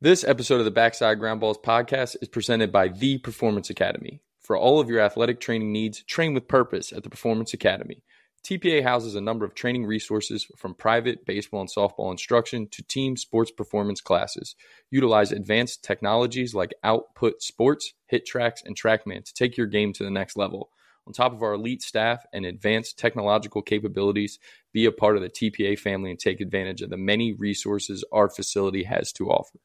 This episode of the Backside Ground Balls podcast is presented by The Performance Academy. For all of your athletic training needs, train with purpose at the Performance Academy. TPA houses a number of training resources from private baseball and softball instruction to team sports performance classes. Utilize advanced technologies like Output Sports, HitTrax, and TrackMan to take your game to the next level. On top of our elite staff and advanced technological capabilities, be a part of the TPA family and take advantage of the many resources our facility has to offer.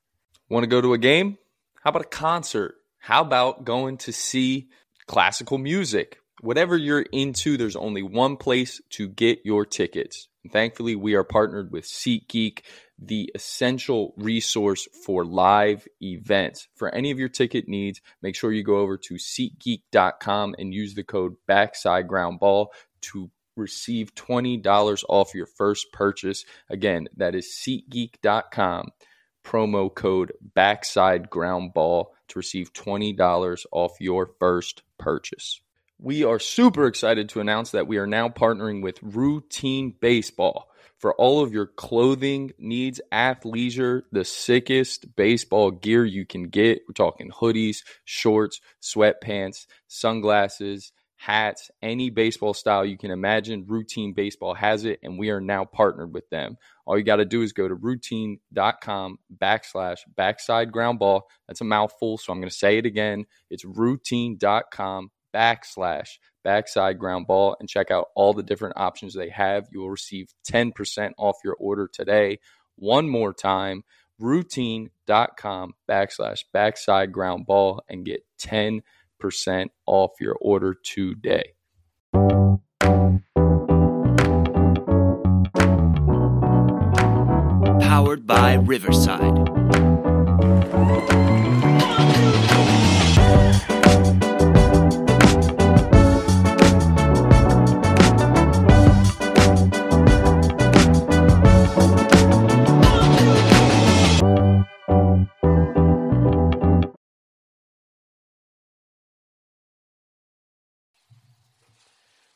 Want to go to a game? How about a concert? How about going to see classical music? Whatever you're into, there's only one place to get your tickets. And thankfully, we are partnered with SeatGeek, the essential resource for live events. For any of your ticket needs, make sure you go over to SeatGeek.com and use the code BacksideGroundBall to receive $20 off your first purchase. Again, that is SeatGeek.com promo code backside ground ball to receive $20 off your first purchase. We are super excited to announce that we are now partnering with Routine Baseball for all of your clothing needs, athleisure, the sickest baseball gear you can get. We're talking hoodies, shorts, sweatpants, sunglasses, hats, any baseball style you can imagine. Routine Baseball has it, and we are now partnered with them. All you got to do is go to routine.com backslash backside ground ball. That's a mouthful, so I'm going to say it again. It's routine.com backslash backside ground ball and check out all the different options they have. You will receive 10% off your order today. One more time, routine.com backslash backside ground ball and get 10% off your order today. powered by Riverside.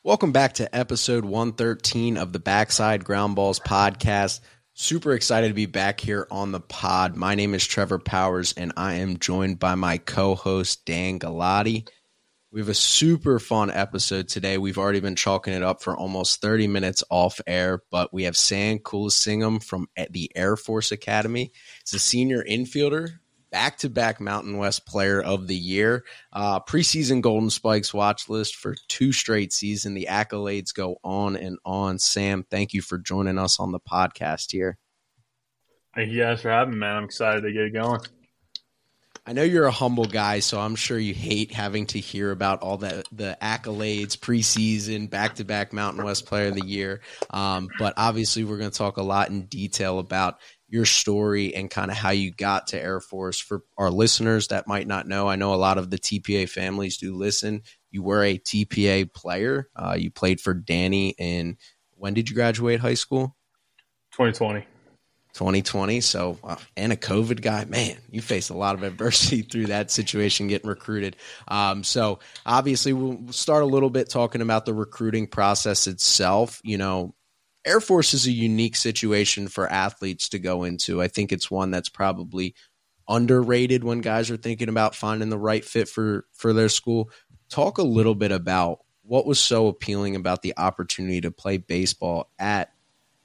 Welcome back to episode 113 of the Backside Ground Balls podcast. Super excited to be back here on the pod. My name is Trevor Powers, and I am joined by my co host, Dan Galati. We have a super fun episode today. We've already been chalking it up for almost 30 minutes off air, but we have Sam Kulasingam from the Air Force Academy. He's a senior infielder, back to back Mountain West Player of the Year. Uh, preseason Golden Spikes watch list for two straight season. The accolades go on and on. Sam, thank you for joining us on the podcast here. Thank you guys for having me, man. I'm excited to get it going. I know you're a humble guy, so I'm sure you hate having to hear about all the the accolades, preseason, back to back Mountain West Player of the Year. Um, but obviously, we're going to talk a lot in detail about your story and kind of how you got to Air Force for our listeners that might not know. I know a lot of the TPA families do listen. You were a TPA player. Uh, you played for Danny And when did you graduate high school? 2020. 2020. So, uh, and a COVID guy, man, you faced a lot of adversity through that situation getting recruited. Um, so, obviously, we'll start a little bit talking about the recruiting process itself. You know, Air Force is a unique situation for athletes to go into. I think it's one that's probably underrated when guys are thinking about finding the right fit for for their school. Talk a little bit about what was so appealing about the opportunity to play baseball at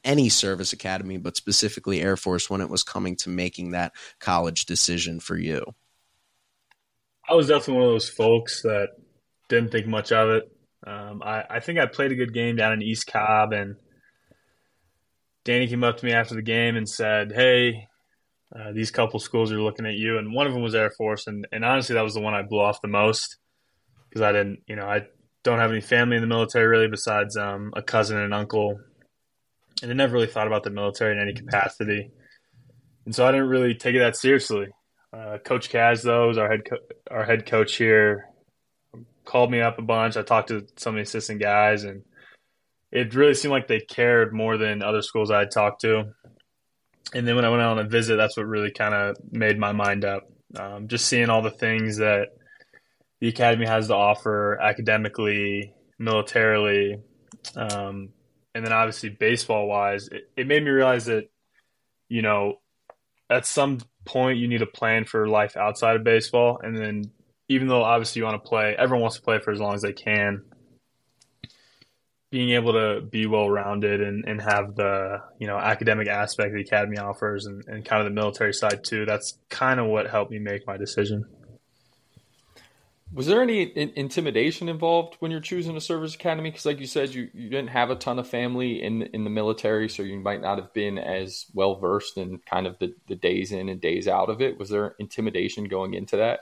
any service academy, but specifically Air Force when it was coming to making that college decision for you. I was definitely one of those folks that didn't think much of it. Um, I, I think I played a good game down in East Cobb and – Danny came up to me after the game and said, "Hey, uh, these couple schools are looking at you," and one of them was Air Force, and and honestly, that was the one I blew off the most because I didn't, you know, I don't have any family in the military really besides um, a cousin and an uncle, and I never really thought about the military in any capacity, and so I didn't really take it that seriously. Uh, coach Kaz, though, is our head co- our head coach here, called me up a bunch. I talked to some of the assistant guys and it really seemed like they cared more than other schools I had talked to. And then when I went out on a visit, that's what really kind of made my mind up. Um, just seeing all the things that the academy has to offer academically, militarily, um, and then obviously baseball wise, it, it made me realize that, you know, at some point, you need a plan for life outside of baseball. And then, even though obviously you want to play, everyone wants to play for as long as they can. Being able to be well rounded and, and have the you know academic aspect the academy offers and, and kind of the military side too. That's kind of what helped me make my decision. Was there any in- intimidation involved when you're choosing a service academy? Because, like you said, you, you didn't have a ton of family in in the military, so you might not have been as well versed in kind of the, the days in and days out of it. Was there intimidation going into that?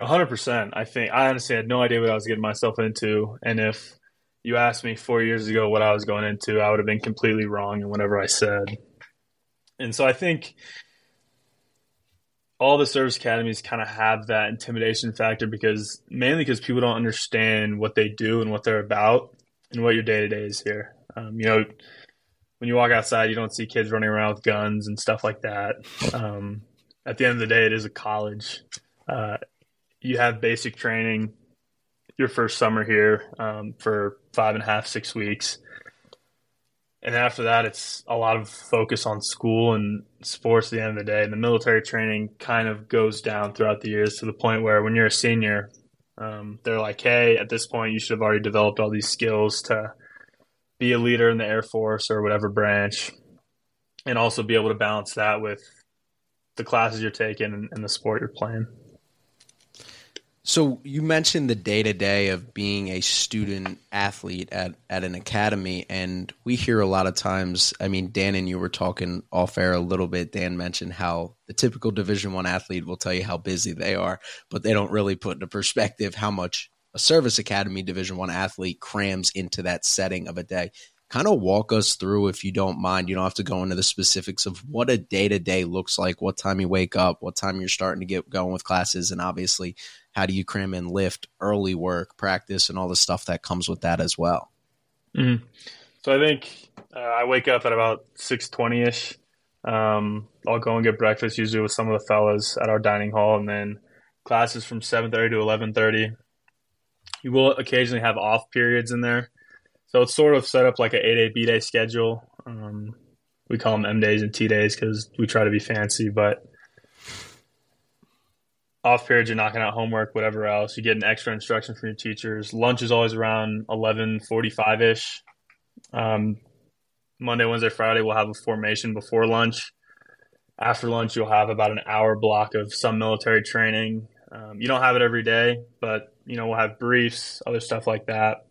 hundred percent. I think I honestly had no idea what I was getting myself into, and if you asked me four years ago what I was going into, I would have been completely wrong in whatever I said. And so I think all the service academies kind of have that intimidation factor because mainly because people don't understand what they do and what they're about and what your day to day is here. Um, you know, when you walk outside, you don't see kids running around with guns and stuff like that. Um, at the end of the day, it is a college. Uh, you have basic training your first summer here um, for five and a half, six weeks and after that, it's a lot of focus on school and sports at the end of the day. And the military training kind of goes down throughout the years to the point where when you're a senior, um, they're like, hey, at this point, you should have already developed all these skills to be a leader in the Air Force or whatever branch, and also be able to balance that with the classes you're taking and, and the sport you're playing. So you mentioned the day to day of being a student athlete at, at an academy, and we hear a lot of times. I mean, Dan and you were talking off air a little bit. Dan mentioned how the typical Division One athlete will tell you how busy they are, but they don't really put into perspective how much a service academy Division One athlete crams into that setting of a day. Kind of walk us through, if you don't mind. You don't have to go into the specifics of what a day to day looks like, what time you wake up, what time you're starting to get going with classes, and obviously how do you cram in lift, early work, practice, and all the stuff that comes with that as well? Mm-hmm. So I think uh, I wake up at about six twenty ish. Um, I'll go and get breakfast usually with some of the fellas at our dining hall, and then classes from seven thirty to eleven thirty. You will occasionally have off periods in there, so it's sort of set up like an eight A B day schedule. Um, we call them M days and T days because we try to be fancy, but off periods you're knocking out homework whatever else. You get an extra instruction from your teachers. Lunch is always around 11.45ish um, monday wednesday friday we'll have a formation before lunch. After lunch you'll have about an hour block of some military training. Um, you don't have it every day but you know we'll have briefs other stuff like that.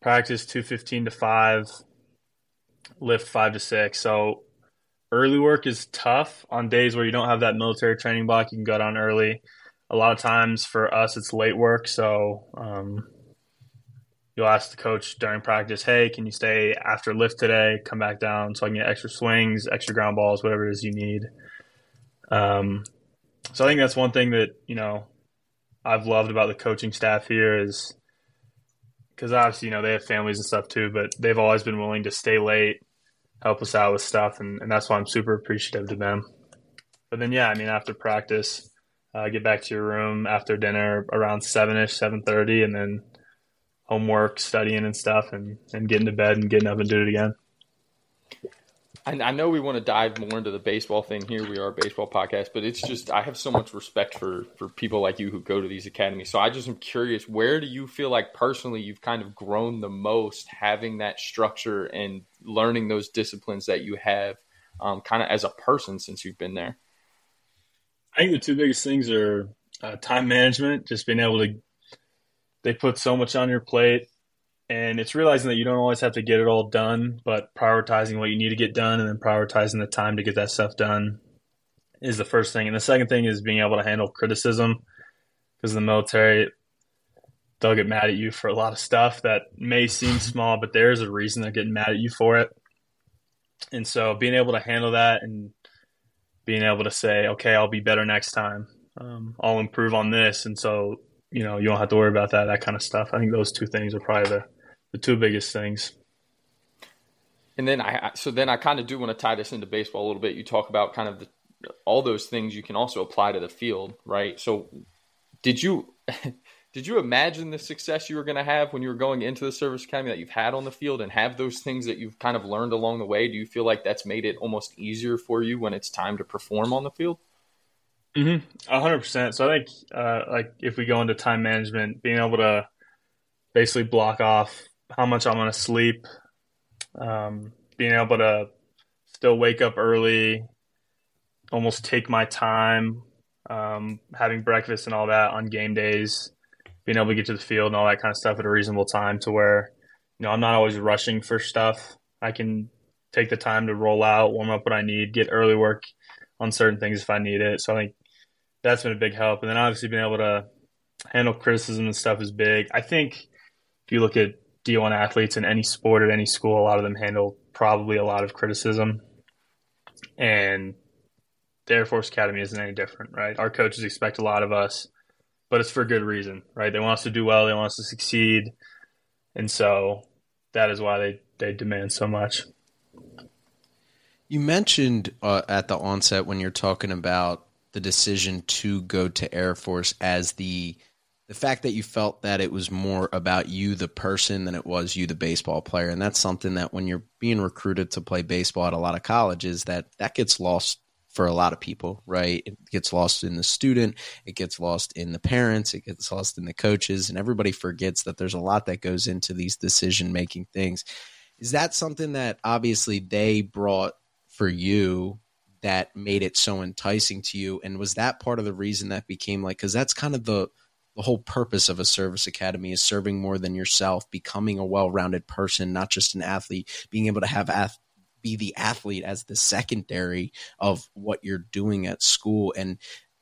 Practice 215 to 5 lift 5 to 6 so early work is tough on days where you don't have that military training block. You can go down early. A lot of times for us, it's late work. So um, you'll ask the coach during practice, hey, can you stay after lift today? Come back down so I can get extra swings, extra ground balls, whatever it is you need. Um, so I think that's one thing that, you know, I've loved about the coaching staff here is because obviously, you know, they have families and stuff too, but they've always been willing to stay late help us out with stuff, and, and that's why I'm super appreciative to them. But then, yeah, I mean, after practice, uh, get back to your room after dinner around seven ish, seven thirty, and then homework, studying and stuff, and and getting to bed and getting up and do it again. I, I know we want to dive more into the baseball thing here. We are a baseball podcast, but it's just I have so much respect for for people like you who go to these academies. So I just am curious, where do you feel like personally you've kind of grown the most having that structure and learning those disciplines that you have, um, kind of as a person since you've been there? I think the two biggest things are uh, time management, just being able to. They put so much on your plate and it's realizing that you don't always have to get it all done, but prioritizing what you need to get done and then prioritizing the time to get that stuff done is the first thing. And the second thing is being able to handle criticism because the military, they'll get mad at you for a lot of stuff that may seem small, but there's a reason they're getting mad at you for it. And so being able to handle that and being able to say, okay, I'll be better next time. Um, I'll improve on this. And so, you know, you don't have to worry about that, that kind of stuff. I think those two things are probably the, the two biggest things. And then I so then I kind of do want to tie this into baseball a little bit. You talk about kind of the, all those things you can also apply to the field, right? So did you did you imagine the success you were going to have when you were going into the service academy that you've had on the field and have those things that you've kind of learned along the way? Do you feel like that's made it almost easier for you when it's time to perform on the field? Mm-hmm. Hundred percent. So I think, uh, like, if we go into time management, being able to basically block off how much I'm going to sleep, um, being able to still wake up early, almost take my time, um, having breakfast and all that on game days, being able to get to the field and all that kind of stuff at a reasonable time to where, you know, I'm not always rushing for stuff. I can take the time to roll out, warm up what I need, get early work on certain things if I need it. So I think that's been a big help. And then obviously being able to handle criticism and stuff is big. I think if you look at D1 athletes in any sport at any school, a lot of them handle probably a lot of criticism. And the Air Force Academy isn't any different, right? Our coaches expect a lot of us but it's for good reason, right? They want us to do well, they want us to succeed, and so that is why they they demand so much. You mentioned uh, at the onset when you're talking about the decision to go to Air Force as the the fact that you felt that it was more about you the person than it was you the baseball player and that's something that when you're being recruited to play baseball at a lot of colleges that that gets lost for a lot of people, right? It gets lost in the student, it gets lost in the parents, it gets lost in the coaches, and everybody forgets that there's a lot that goes into these decision making things. Is that something that obviously they brought for you that made it so enticing to you? And was that part of the reason that became like, because that's kind of the the whole purpose of a service academy is serving more than yourself, becoming a well-rounded person, not just an athlete, being able to have ath- be the athlete as the secondary of what you're doing at school and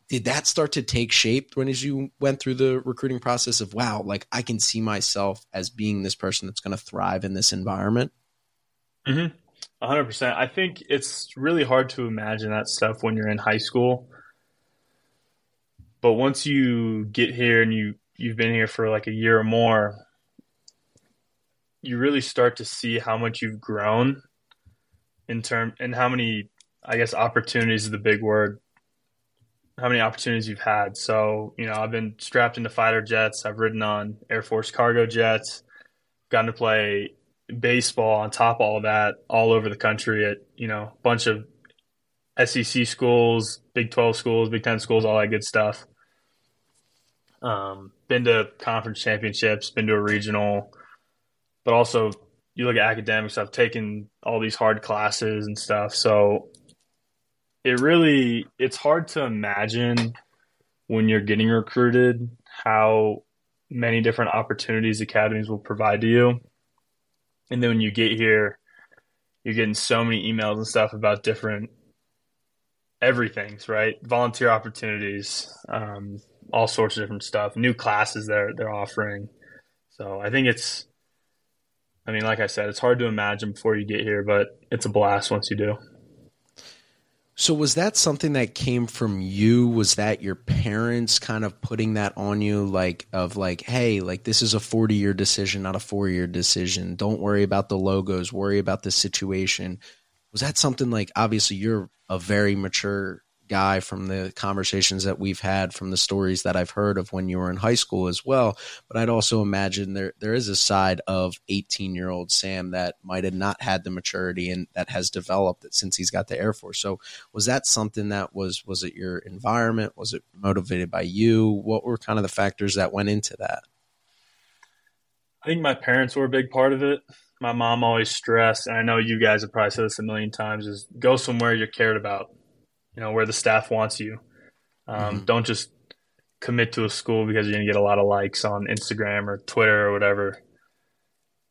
did that start to take shape when as you went through the recruiting process of wow like i can see myself as being this person that's going to thrive in this environment mm-hmm. 100% i think it's really hard to imagine that stuff when you're in high school but once you get here and you you've been here for like a year or more you really start to see how much you've grown in term and how many I guess opportunities is the big word. How many opportunities you've had. So, you know, I've been strapped into fighter jets. I've ridden on Air Force cargo jets, gotten to play baseball on top of all that all over the country at, you know, a bunch of SEC schools, Big 12 schools, Big 10 schools, all that good stuff. Um, been to conference championships, been to a regional, but also you look at academics, I've taken all these hard classes and stuff. So it really it's hard to imagine when you're getting recruited how many different opportunities academies will provide to you. And then when you get here, you're getting so many emails and stuff about different everything's right? Volunteer opportunities, um, all sorts of different stuff, new classes they're they're offering. So I think it's I mean, like I said, it's hard to imagine before you get here, but it's a blast once you do. So was that something that came from you? Was that your parents kind of putting that on you like of like, hey, like this is a 40-year decision, not a 4-year decision. Don't worry about the logos, worry about the situation. Was that something like obviously you're a very mature guy from the conversations that we've had from the stories that I've heard of when you were in high school as well. But I'd also imagine there there is a side of 18 year old Sam that might have not had the maturity and that has developed it since he's got the Air Force. So was that something that was was it your environment? Was it motivated by you? What were kind of the factors that went into that? I think my parents were a big part of it. My mom always stressed, and I know you guys have probably said this a million times, is go somewhere you're cared about you know, where the staff wants you. Um, mm-hmm. Don't just commit to a school because you're going to get a lot of likes on Instagram or Twitter or whatever.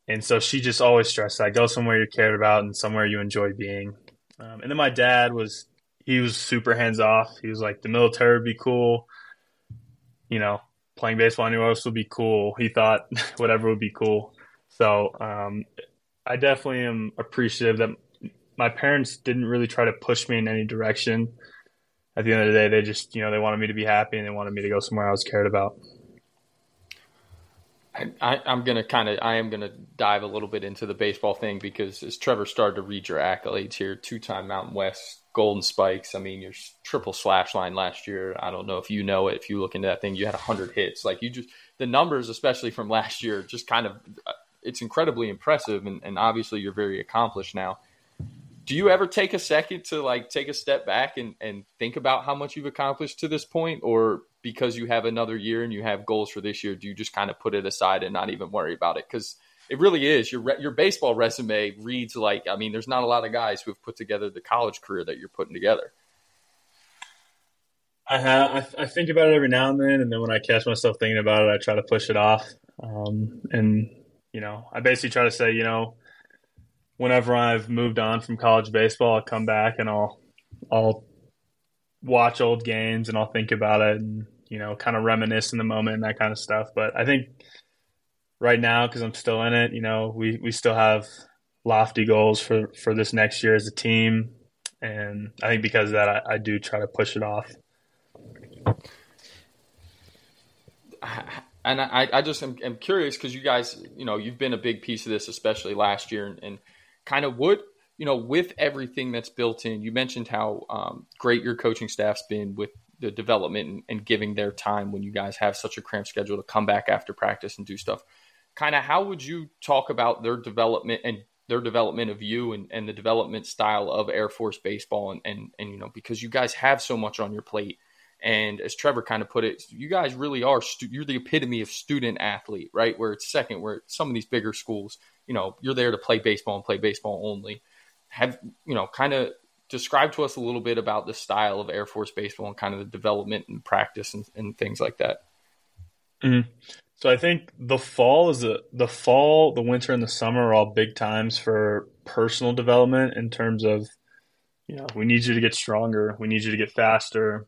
And so she just always stressed that go somewhere you're cared about and somewhere you enjoy being. Um, and then my dad was, he was super hands off. He was like, the military would be cool. You know, playing baseball anywhere else would be cool. He thought whatever would be cool. So um, I definitely am appreciative that my parents didn't really try to push me in any direction. At the end of the day, they just, you know, they wanted me to be happy and they wanted me to go somewhere I was cared about. I, am going to kind of, I am going to dive a little bit into the baseball thing because as Trevor started to read your accolades here, two time Mountain West Golden Spikes. I mean, your triple slash line last year. I don't know if you know it. If you look into that thing, you had hundred hits. Like you just the numbers, especially from last year, just kind of uh, it's incredibly impressive. And, and obviously, you're very accomplished now. Do you ever take a second to like take a step back and, and think about how much you've accomplished to this point, or because you have another year and you have goals for this year, do you just kind of put it aside and not even worry about it? Because it really is your your baseball resume reads like I mean, there's not a lot of guys who have put together the college career that you're putting together. I have I, I think about it every now and then, and then when I catch myself thinking about it, I try to push it off. Um, and you know, I basically try to say, you know, whenever I've moved on from college baseball, I'll come back and I'll I'll watch old games and I'll think about it and you know, kind of reminisce in the moment and that kind of stuff. But I think right now because I'm still in it. You know, we we still have lofty goals for for this next year as a team, and I think because of that, I, I do try to push it off. And I, I just am, am curious because you guys, you know, you've been a big piece of this, especially last year, and, and kind of would you know with everything that's built in. You mentioned how um, great your coaching staff's been with the development and, and, giving their time when you guys have such a cramped schedule to come back after practice and do stuff kind of how would you talk about their development and their development of you and, and the development style of Air Force baseball and, and and you know because you guys have so much on your plate and as Trevor kind of put it, you guys really are stu- you're the epitome of student athlete, right? Where it's second, where some of these bigger schools, you know, you're there to play baseball and play baseball only. Have you know, kind of describe to us a little bit about the style of Air Force baseball and kind of the development and practice and, and things like that. Mm-hmm. So I think the fall is a the fall, the winter, and the summer are all big times for personal development in terms of, you know, we need you to get stronger, we need you to get faster,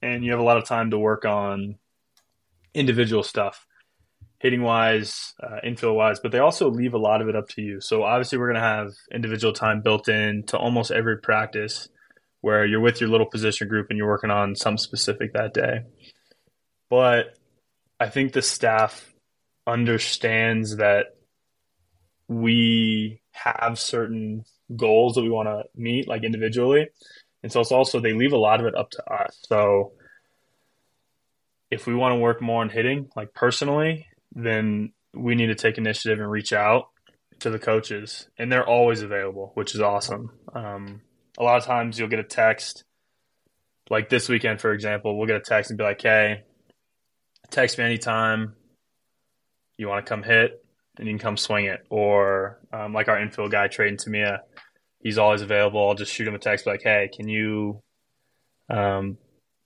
and you have a lot of time to work on individual stuff, hitting wise, uh, infield wise, but they also leave a lot of it up to you. So obviously, we're going to have individual time built in to almost every practice where you're with your little position group and you're working on some specific that day. But I think the staff understands that we have certain goals that we want to meet, like individually. And so it's also, they leave a lot of it up to us. So if we want to work more on hitting, like personally, then we need to take initiative and reach out to the coaches. And they're always available, which is awesome. Um, a lot of times you'll get a text, like this weekend, for example, we'll get a text and be like, hey, text me anytime you want to come hit and you can come swing it. Or um, like our infield guy, trading Tamia, he's always available. I'll just shoot him a text like, hey, can you um,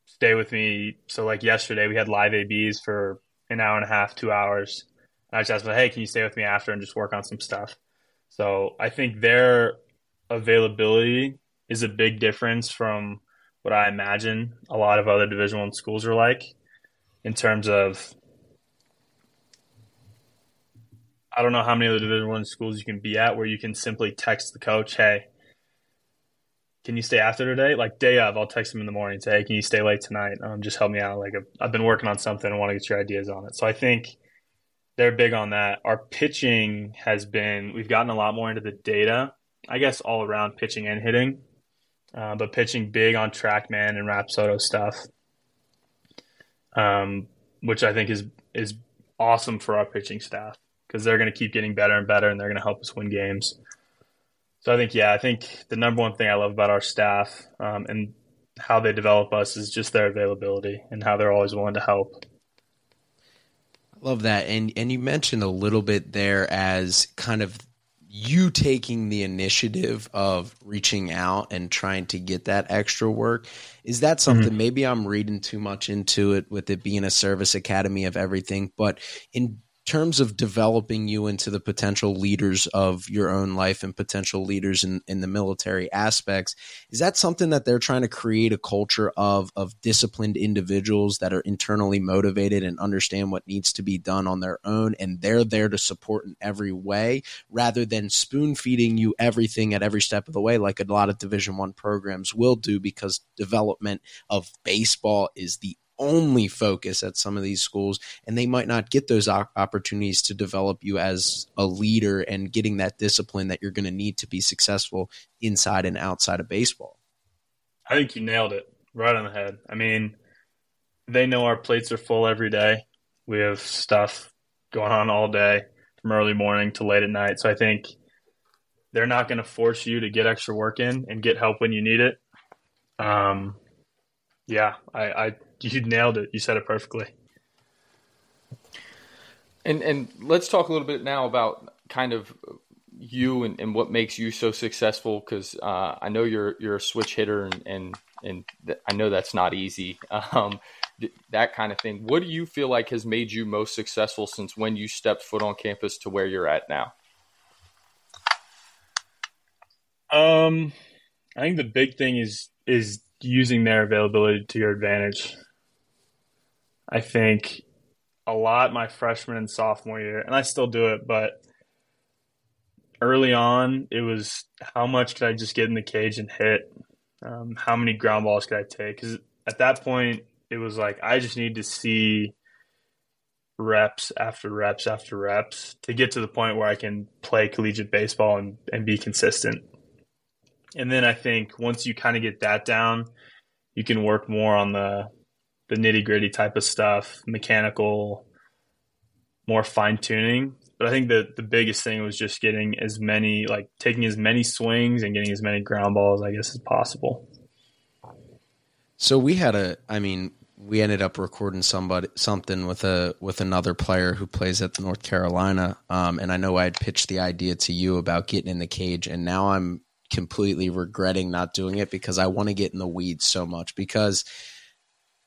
stay with me? So like yesterday, we had live ABs for an hour and a half, two hours. And I just asked him, hey, can you stay with me after and just work on some stuff? So I think their availability is a big difference from what I imagine a lot of other Division One schools are like in terms of I don't know how many other Division One schools you can be at where you can simply text the coach, "Hey, can you stay after today?" Like day of, I'll text him in the morning, say, "Hey, can you stay late tonight? Um, just help me out. Like I've, I've been working on something. I want to get your ideas on it." So I think they're big on that. Our pitching has been we've gotten a lot more into the data, I guess, all around pitching and hitting, uh, but pitching big on TrackMan and Rapsodo stuff um, which I think is is awesome for our pitching staff because they're going to keep getting better and better, and they're going to help us win games. So I think, yeah, I think the number one thing I love about our staff um, and how they develop us is just their availability and how they're always willing to help. I love that, and and you mentioned a little bit there as kind of you taking the initiative of reaching out and trying to get that extra work is that something mm-hmm. maybe i'm reading too much into it with it being a service academy of everything but in terms of developing you into the potential leaders of your own life and potential leaders in, in the military aspects is that something that they're trying to create a culture of of disciplined individuals that are internally motivated and understand what needs to be done on their own and they're there to support in every way rather than spoon feeding you everything at every step of the way like a lot of division one programs will do because development of baseball is the only focus at some of these schools, and they might not get those opportunities to develop you as a leader and getting that discipline that you're going to need to be successful inside and outside of baseball. I think you nailed it right on the head. I mean, they know our plates are full every day. We have stuff going on all day from early morning to late at night. So I think they're not going to force you to get extra work in and get help when you need it. Um, yeah, I, I you nailed it. You said it perfectly. And and let's talk a little bit now about kind of you and, and what makes you so successful because uh, I know you're you're a switch hitter and and, and th- I know that's not easy. Um, th- that kind of thing. What do you feel like has made you most successful since when you stepped foot on campus to where you're at now? Um, I think the big thing is is using their availability to your advantage. I think a lot my freshman and sophomore year, and I still do it, but early on, it was how much could I just get in the cage and hit? Um, how many ground balls could I take? Because at that point, it was like I just need to see reps after reps after reps to get to the point where I can play collegiate baseball and, and be consistent. And then I think once you kind of get that down, you can work more on the the nitty gritty type of stuff, mechanical, more fine tuning. But I think the the biggest thing was just getting as many like taking as many swings and getting as many ground balls, I guess, as possible. So we had a I mean, we ended up recording somebody something with a with another player who plays at North Carolina. Um, and I know I had pitched the idea to you about getting in the cage, and now I'm completely regretting not doing it because I want to get in the weeds so much. Because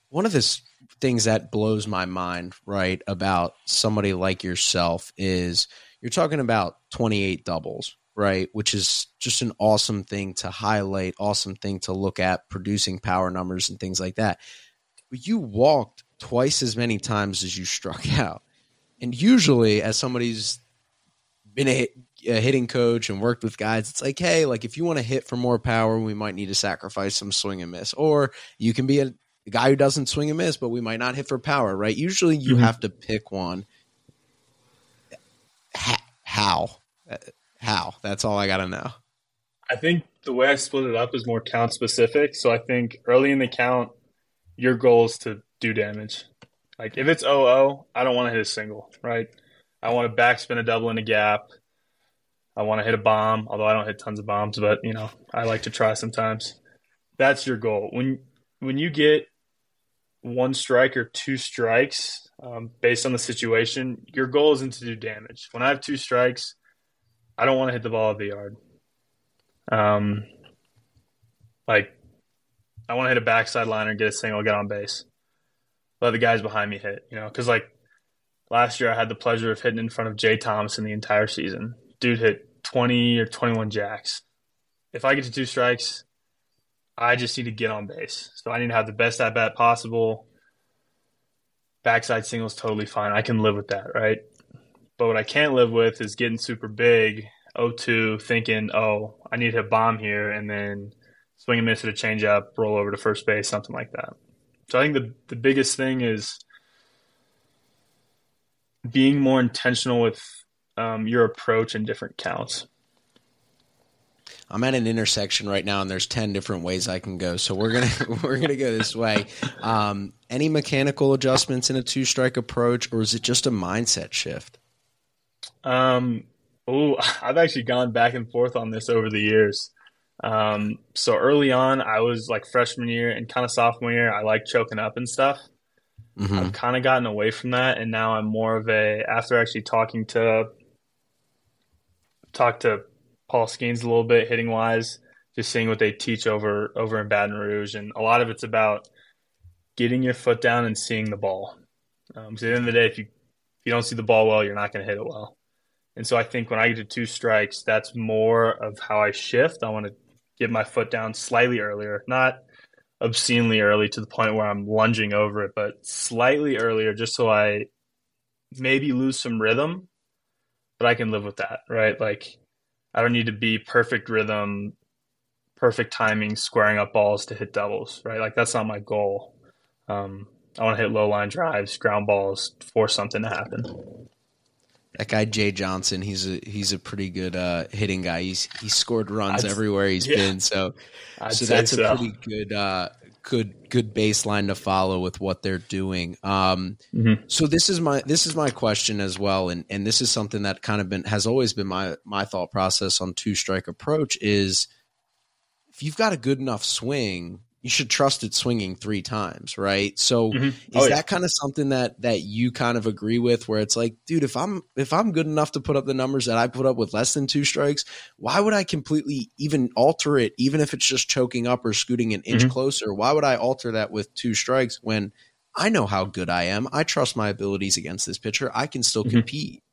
one of the things that blows my mind, right, about somebody like yourself is you're talking about 28 doubles, right, which is just an awesome thing to highlight, awesome thing to look at, producing power numbers and things like that. You walked twice as many times as you struck out. And usually, as somebody's been a, a hitting coach and worked with guys, it's like, hey, like if you want to hit for more power, we might need to sacrifice some swing and miss, or you can be a, a guy who doesn't swing and miss, but we might not hit for power, right? Usually, you mm-hmm. have to pick one. How? How? That's all I got to know. I think the way I split it up is more count specific. So I think early in the count, your goal is to do damage. Like if it's 0 I don't want to hit a single, right? I want to backspin a double in a gap. I want to hit a bomb, although I don't hit tons of bombs, but you know, I like to try sometimes. That's your goal. When when you get one strike or two strikes, um, based on the situation, your goal isn't to do damage. When I have two strikes, I don't want to hit the ball of the yard. Um, like I want to hit a backside liner, get a single, get on base. Let the guys behind me hit, you know, because like last year I had the pleasure of hitting in front of Jay Thomason the entire season. Dude hit 20 or 21 jacks. If I get to two strikes, I just need to get on base. So I need to have the best at bat possible. Backside singles totally fine. I can live with that, right? But what I can't live with is getting super big, 0-2, thinking, oh, I need to bomb here, and then swing and miss at a changeup, roll over to first base, something like that. So I think the the biggest thing is being more intentional with um, your approach in different counts. I'm at an intersection right now, and there's ten different ways I can go. So we're gonna we're gonna go this way. Um, any mechanical adjustments in a two strike approach, or is it just a mindset shift? Um, oh, I've actually gone back and forth on this over the years. Um, so early on, I was like freshman year and kind of sophomore year, I like choking up and stuff. Mm-hmm. I've kind of gotten away from that, and now I'm more of a after actually talking to talk to Paul Skenes a little bit hitting wise, just seeing what they teach over over in Baton Rouge, and a lot of it's about getting your foot down and seeing the ball. Um, so at the end of the day, if you if you don't see the ball well, you're not going to hit it well. And so I think when I get to two strikes, that's more of how I shift. I want to get my foot down slightly earlier, not obscenely early to the point where I'm lunging over it, but slightly earlier just so I maybe lose some rhythm, but I can live with that, right? Like I don't need to be perfect rhythm, perfect timing, squaring up balls to hit doubles, right? Like that's not my goal. Um, I want to hit low line drives, ground balls, force something to happen. That guy Jay Johnson, he's a he's a pretty good uh, hitting guy. He's he's scored runs I'd, everywhere he's yeah, been. So I'd so that's so. a pretty good uh, good good baseline to follow with what they're doing. Um, mm-hmm. So this is my this is my question as well, and and this is something that kind of been has always been my my thought process on two strike approach is if you've got a good enough swing, you should trust it swinging three times, right? So mm-hmm. oh, is yeah. that kind of something that that you kind of agree with where it's like, dude, if I'm if I'm good enough to put up the numbers that I put up with less than two strikes, why would I completely even alter it even if it's just choking up or scooting an inch mm-hmm. closer? Why would I alter that with two strikes when I know how good I am? I trust my abilities against this pitcher. I can still mm-hmm. compete.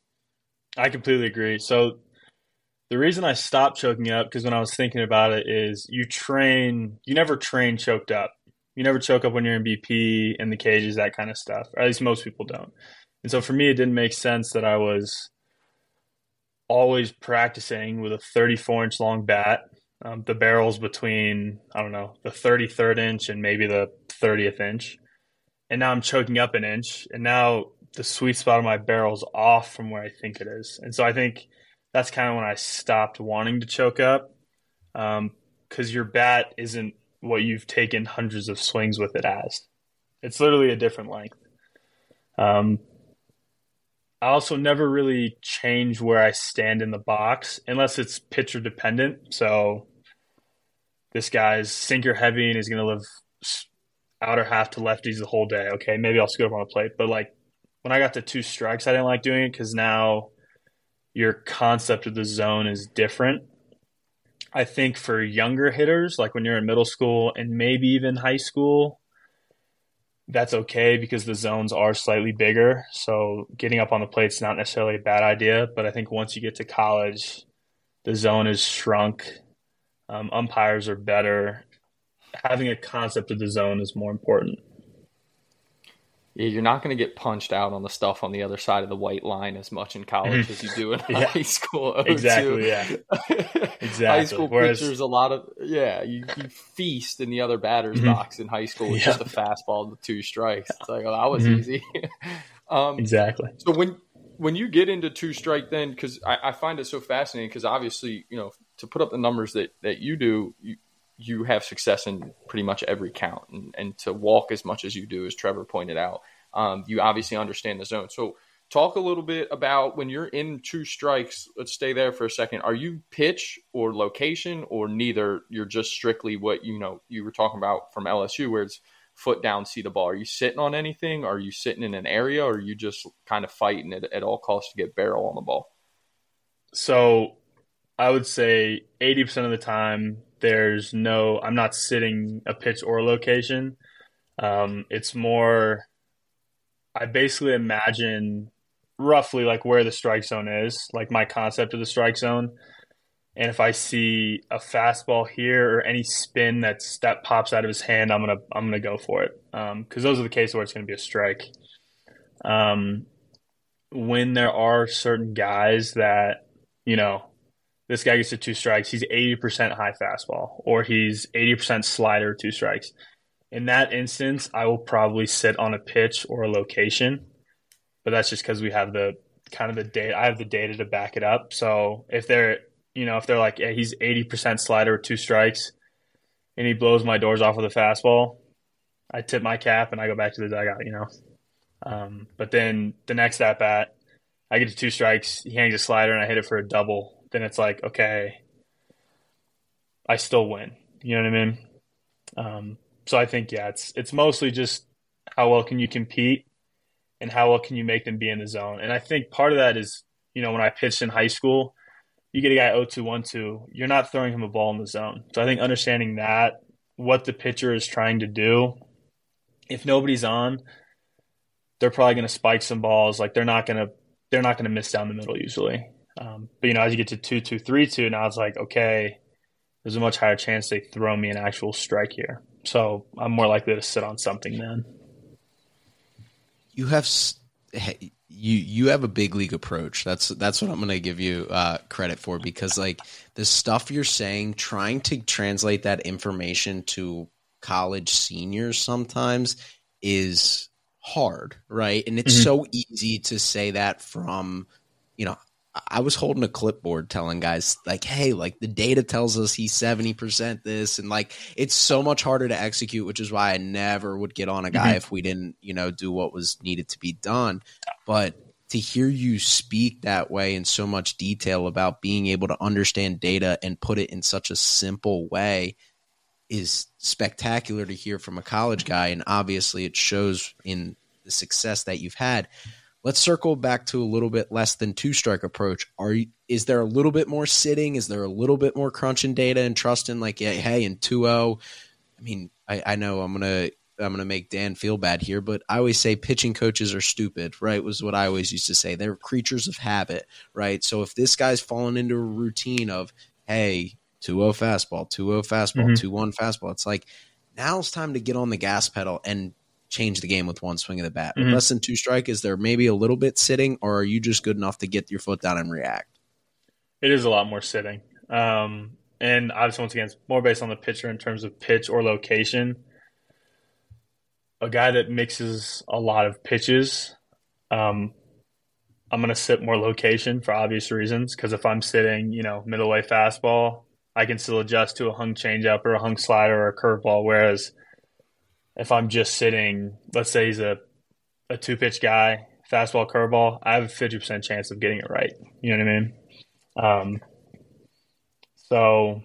I completely agree. So the reason I stopped choking up because when I was thinking about it is you train you never train choked up. You never choke up when you're in BP in the cages, that kind of stuff. Or at least most people don't. And so for me it didn't make sense that I was always practicing with a 34 inch long bat. Um, the barrels between I don't know the 33rd inch and maybe the 30th inch, and now I'm choking up an inch, and now the sweet spot of my barrel's off from where I think it is. And so I think that's kind of when I stopped wanting to choke up because um, your bat isn't what you've taken hundreds of swings with it as. It's literally a different length. Um, I also never really change where I stand in the box unless it's pitcher dependent. So this guy's sinker heavy and he's going to live outer half to lefties the whole day. Okay, maybe I'll scoot up on a plate. But like when I got to two strikes, I didn't like doing it because now your concept of the zone is different. I think for younger hitters, like when you're in middle school and maybe even high school, that's okay because the zones are slightly bigger. So getting up on the plate is not necessarily a bad idea. But I think once you get to college, the zone is shrunk. Um, umpires are better. Having a concept of the zone is more important you're not going to get punched out on the stuff on the other side of the white line as much in college as you do in yeah. high school. O2. Exactly. Yeah. exactly. high school Whereas, pitchers, a lot of yeah, you, you feast in the other batter's mm-hmm. box in high school with yeah. just a fastball to two strikes. It's like, oh, that was mm-hmm. easy. um, exactly. So when when you get into two strike, then because I, I, find it so fascinating because obviously you know to put up the numbers that that you do, you, you have success in pretty much every count. And, and to walk as much as you do, as Trevor pointed out, um, you obviously understand the zone. So, talk a little bit about when you're in two strikes. Let's stay there for a second. Are you pitch or location or neither? You're just strictly what you know you were talking about from LSU, where it's foot down, see the ball. Are you sitting on anything? Are you sitting in an area? Or are you just kind of fighting it at all costs to get barrel on the ball? So I would say 80% of the time there's no i'm not sitting a pitch or location. Um, it's more i basically imagine roughly like where the strike zone is like my concept of the strike zone. And if i see a fastball here or any spin that's that pops out of his hand i'm gonna i'm gonna go for it. Because um, those are the cases where it's gonna be a strike. Um, when there are certain guys that you know this guy gets to two strikes, he's 80% high fastball or he's 80% slider, two strikes. In that instance, I will probably sit on a pitch or a location, but that's just because we have the kind of the data. I have the data to back it up. So if they're, you know, if they're like, yeah, he's 80% slider, two strikes, and he blows my doors off with a fastball, I tip my cap and I go back to the dugout, you know. Um, but then the next at bat, I get to two strikes, he hangs a slider, and I hit it for a double then it's like, okay, I still win. You know what I mean? Um, so I think yeah, it's it's mostly just how well can you compete and how well can you make them be in the zone. And I think part of that is, you know, when I pitched in high school, you get a guy 0-2, 1-2, you're not throwing him a ball in the zone. So I think understanding that, what the pitcher is trying to do, if nobody's on, they're probably going to spike some balls. Like they're not going to they're not going to miss down the middle usually. Um, but you know, as you get to two, two, three, two, now it's like, okay, there's a much higher chance they throw me an actual strike here. So I'm more likely to sit on something then. You have you you have a big league approach. That's that's what I'm going to give you uh, credit for because like the stuff you're saying, trying to translate that information to college seniors sometimes is hard, right? And it's Mhm. so easy to say that from, you know, I was holding a clipboard telling guys like, "Hey, like the data tells us he's 70% this. And like it's so much harder to execute, which is why I never would get on a guy mm-hmm. if we didn't, you know, do what was needed to be done." But to hear you speak that way in so much detail about being able to understand data and put it in such a simple way is spectacular to hear from a college guy. And obviously it shows in the success that you've had let's circle back to a little bit less than two strike approach. Are you is there a little bit more sitting? Is there a little bit more crunching data and trusting like yeah, hey in 2-0 i mean I, I know i'm gonna i'm gonna make dan feel bad here but i always say pitching coaches are stupid right was what i always used to say. They're creatures of habit right? So if this guy's fallen into a routine of hey 2-0 fastball 2-0 fastball Mhm. 2-1 fastball it's like now it's time to get on the gas pedal and change the game with one swing of the bat. Mhm. less than two strike, is there maybe a little bit sitting, or are you just good enough to get your foot down and react? It is a lot more sitting. Um, and obviously, once again, it's more based on the pitcher in terms of pitch or location. A guy that mixes a lot of pitches, um, I'm going to sit more location for obvious reasons. Because if I'm sitting, you know, middle way fastball, I can still adjust to a hung changeup or a hung slider or a curveball. Whereas if I'm just sitting, let's say he's a, a two pitch guy, fastball, curveball, I have a 50% chance of getting it right. You know what I mean? Um, so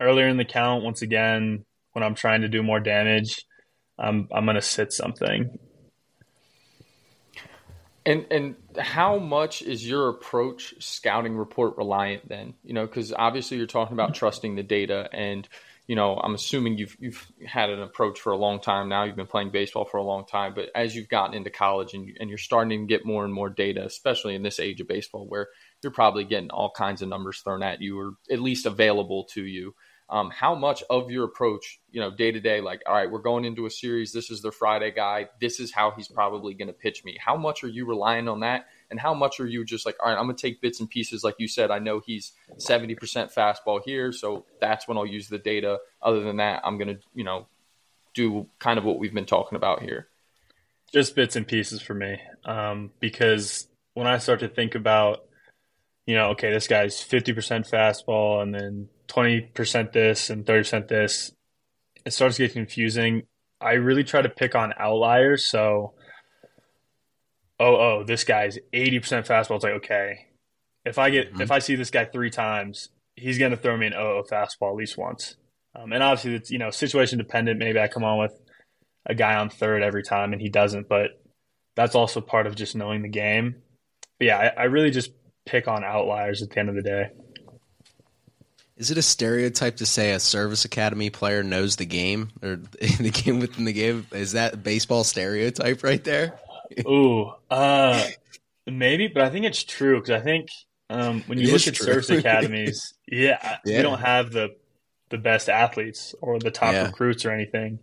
earlier in the count, once again, when I'm trying to do more damage, I'm I'm gonna sit something. And and how much is your approach scouting report reliant then? You know, because obviously you're talking about trusting the data, and you know, I'm assuming you've you've had an approach for a long time now. You've been playing baseball for a long time, but as you've gotten into college and and you're starting to get more and more data, especially in this age of baseball, where you're probably getting all kinds of numbers thrown at you, or at least available to you. Um, how much of your approach, you know, day to day, like, all right, we're going into a series. This is their Friday guy. This is how he's probably going to pitch me. How much are you relying on that? And how much are you just like, all right, I'm to take bits and pieces. Like you said, I know he's 70% fastball here. So that's when I'll use the data. Other than that, I'm to, you know, do kind of what we've been talking about here. Just bits and pieces for me, um, because when I start to think about, you know, okay, this guy's 50% fastball and then 20% this and 30% this, it starts to get confusing. I really try to pick on outliers. So, oh, oh, this guy's 80% fastball. It's like, okay, if I get, Mhm. if I see this guy three times, he's going to throw me an 0 fastball at least once. Um, and obviously, it's, you know, situation dependent. Maybe I come on with a guy on third every time and he doesn't, but that's also part of just knowing the game. But yeah, I, I really just pick on outliers at the end of the day. Is it a stereotype to say a service academy player knows the game or the game within the game? Is that a baseball stereotype right there? Ooh, uh, maybe, but I think it's true because I think um, when you It look at true. service academies, yeah, Yeah. we don't have the the best athletes or the top Yeah. recruits or anything,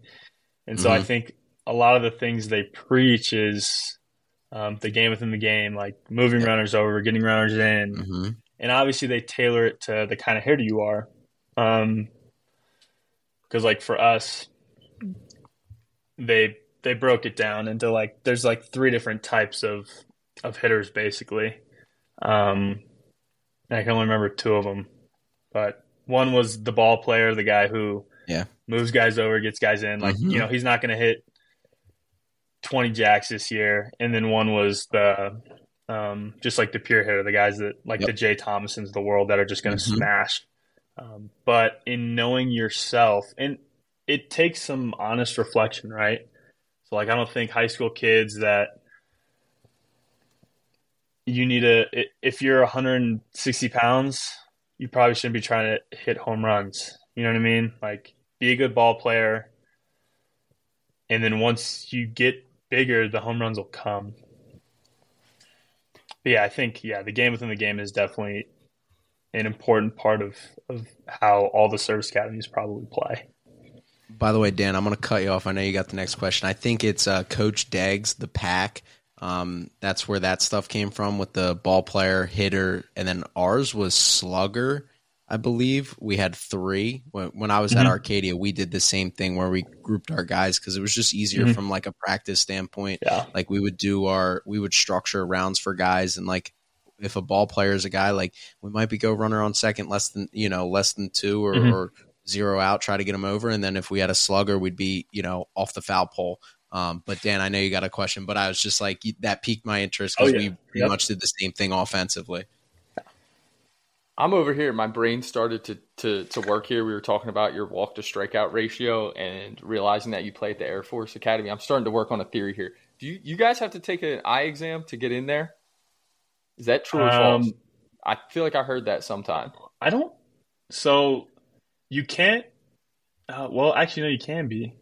and so I Mhm. think a lot of the things they preach is um, the game within the game, like moving Yep. runners over, getting runners in, Mm-hmm. and obviously they tailor it to the kind of hitter you are. Um, because like for us, they they broke it down into like there's like three different types of of hitters basically. Um, I can only remember two of them, but one was the ball player, the guy who Yeah. moves guys over, gets guys in. Like Mhm. you know, he's not going to hit twenty jacks this year. And then one was the um, just like the pure hitter, the guys that like Yep. the Jay Thomasons of the world that are just going to Mhm. smash. Um, but in knowing yourself, and it takes some honest reflection, right? So, like, I don't think high school kids that you need to if you're 160 pounds, you probably shouldn't be trying to hit home runs. You know what I mean? Like, be a good ball player. And then once you get bigger, the home runs will come. But yeah, I think, yeah, the game within the game is definitely an important part of, of how all the service academies probably play. By the way, Dan, I'm going to cut you off. I know you got the next question. I think it's uh, Coach Deggs, the pack. Um, that's where that stuff came from with the ball player, hitter, and then ours was slugger, I believe we had three. When, when I was Mhm. at Arcadia, we did the same thing where we grouped our guys because it was just easier Mhm. from like a practice standpoint. Yeah. Like we would do our, we would structure rounds for guys, and like if a ball player is a guy, like we might be go runner on second, less than you know, less than two or, Mhm. or zero out, try to get him over, and then if we had a slugger, we'd be you know off the foul pole. Um, but Dan, I know you got a question, but I was just like that piqued my interest because Oh, yeah. we pretty Yep. much did the same thing offensively. I'm over here. My brain started to, to, to work here. We were talking about your walk to strikeout ratio and realizing that you play at the Air Force Academy. I'm starting to work on a theory here. Do you, you guys have to take an eye exam to get in there? Is that true or false? Um, I feel like I heard that sometime. I don't. So you can't. Uh, well, actually, no, you can be.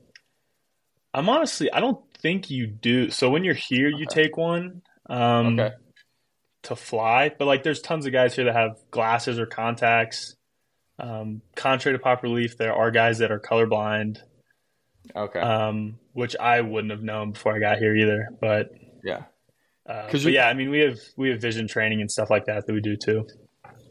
I'm honestly, I don't think you do. So when you're here, you Okay. take one um, Okay. to fly. But like, there's tons of guys here that have glasses or contacts. Um, contrary to popular belief, there are guys that are colorblind, Okay. um, which I wouldn't have known before I got here either. But, yeah. uh, 'Cause but you- yeah, I mean, we have we have vision training and stuff like that that we do too.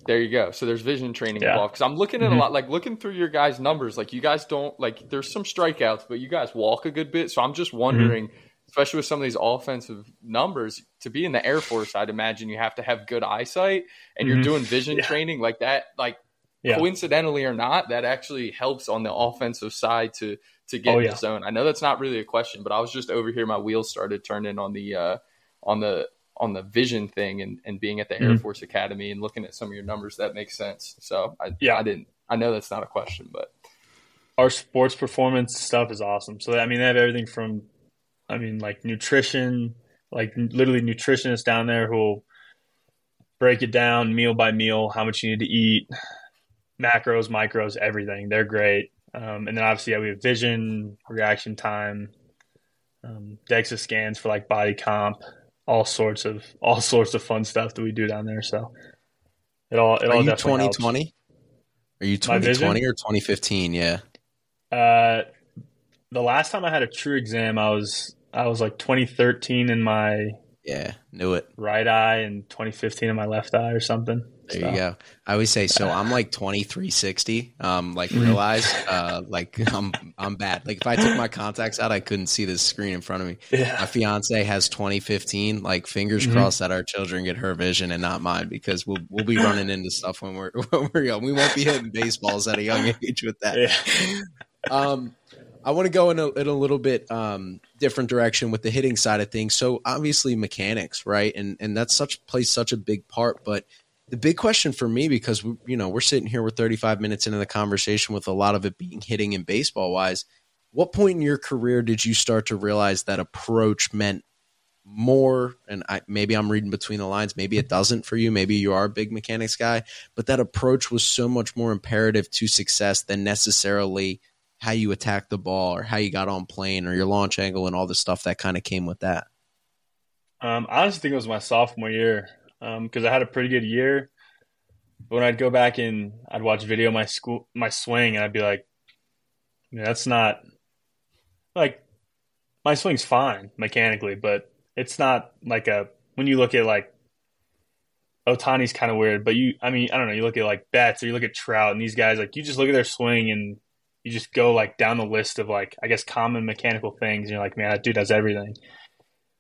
There you go. So there's vision training Yeah. involved. Because I'm looking at Mhm. a lot, like looking through your guys' numbers. Like you guys don't like. There's some strikeouts, but you guys walk a good bit. So I'm just wondering, Mm-hmm. especially with some of these offensive numbers, to be in the Air Force, I'd imagine you have to have good eyesight, and you're Mhm. doing vision Yeah. training like that. Like Yeah. coincidentally or not, that actually helps on the offensive side to to get Oh, in the zone. I know that's not really a question, but I was just over here. My wheels started turning on the uh, on the on the vision thing and, and being at the Air Mhm. Force Academy and looking at some of your numbers. That makes sense. So I Yeah. I didn't. I know that's not a question, but our sports performance stuff is awesome. So I mean, they have everything from, I mean, like nutrition, like literally nutritionists down there who will break it down meal by meal, how much you need to eat, macros, micros, everything. They're great. Um, and then obviously, yeah, we have vision, reaction time, um, DEXA scans for like body comp, all sorts of all sorts of fun stuff that we do down there. So it all it Are all you definitely helps. 2020? Are you 2020 or 2015? Yeah. Uh, the last time I had a true exam, I was I was like 2013 in my Yeah. Knew it. right eye and 2015 in my left eye or something. There So, you go. I always say so. I'm like 2360. Um, like Mhm. realize, uh, like I'm I'm bad. Like if I took my contacts out, I couldn't see the screen in front of me. My fiance has 2015. Like fingers Mhm. crossed that our children get her vision and not mine because we'll we'll be running into stuff when we're when we're young. We won't be hitting baseballs at a young age with that. yeah. um, I want to go in a, in a little bit um, different direction with the hitting side of things. So obviously mechanics, right? And and that's such plays such a big part. But the big question for me, because we, you know we're sitting here, we're 35 minutes into the conversation with a lot of it being hitting and baseball wise. What point in your career did you start to realize that approach meant more? And I, maybe I'm reading between the lines. Maybe it doesn't for you. Maybe you are a big mechanics guy, but that approach was so much more imperative to success than necessarily how you attack the ball or how you got on plane or your launch angle and all the stuff that kind of came with that. Um, I honestly think it was my sophomore year Um, because I had a pretty good year. But when I'd go back and I'd watch video my school my swing, and I'd be like, "Yeah, "That's not like my swing's fine mechanically, but it's not like a when you look at like Ohtani's kind of weird, but you I mean I don't know you look at like Betts or you look at Trout and these guys like you just look at their swing and you just go like down the list of like I guess common mechanical things and you're like man that dude does everything.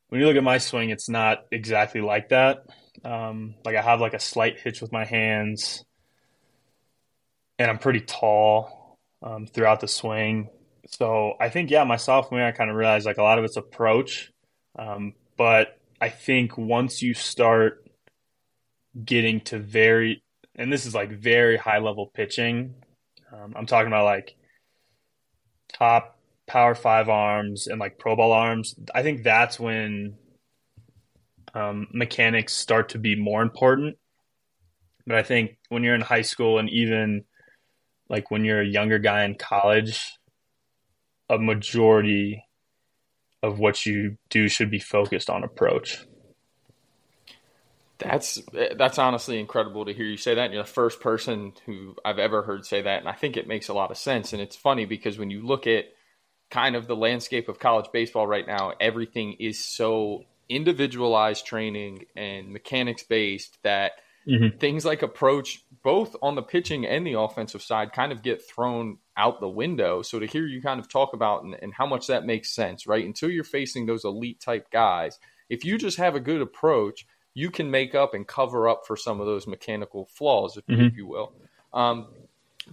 When you look at my swing, it's not exactly like that. Um, like I have like a slight hitch with my hands, and I'm pretty tall um, throughout the swing. So I think yeah, my sophomore year I kind of realized like a lot of it's approach, um, but I think once you start getting to very, and this is like very high level pitching, um, I'm talking about like top power five arms and like pro ball arms. I think that's when um, mechanics start to be more important. But I think when you're in high school and even like when you're a younger guy in college, a majority of what you do should be focused on approach. That's that's honestly incredible to hear you say that. You're the first person who I've ever heard say that, and I think it makes a lot of sense. And it's funny because when you look at kind of the landscape of college baseball right now, everything is so individualized training and mechanics based that mm-hmm. things like approach, both on the pitching and the offensive side, kind of get thrown out the window. So to hear you kind of talk about and, and how much that makes sense, right? Until you're facing those elite type guys, if you just have a good approach, you can make up and cover up for some of those mechanical flaws, if, mm-hmm. if you will. Um,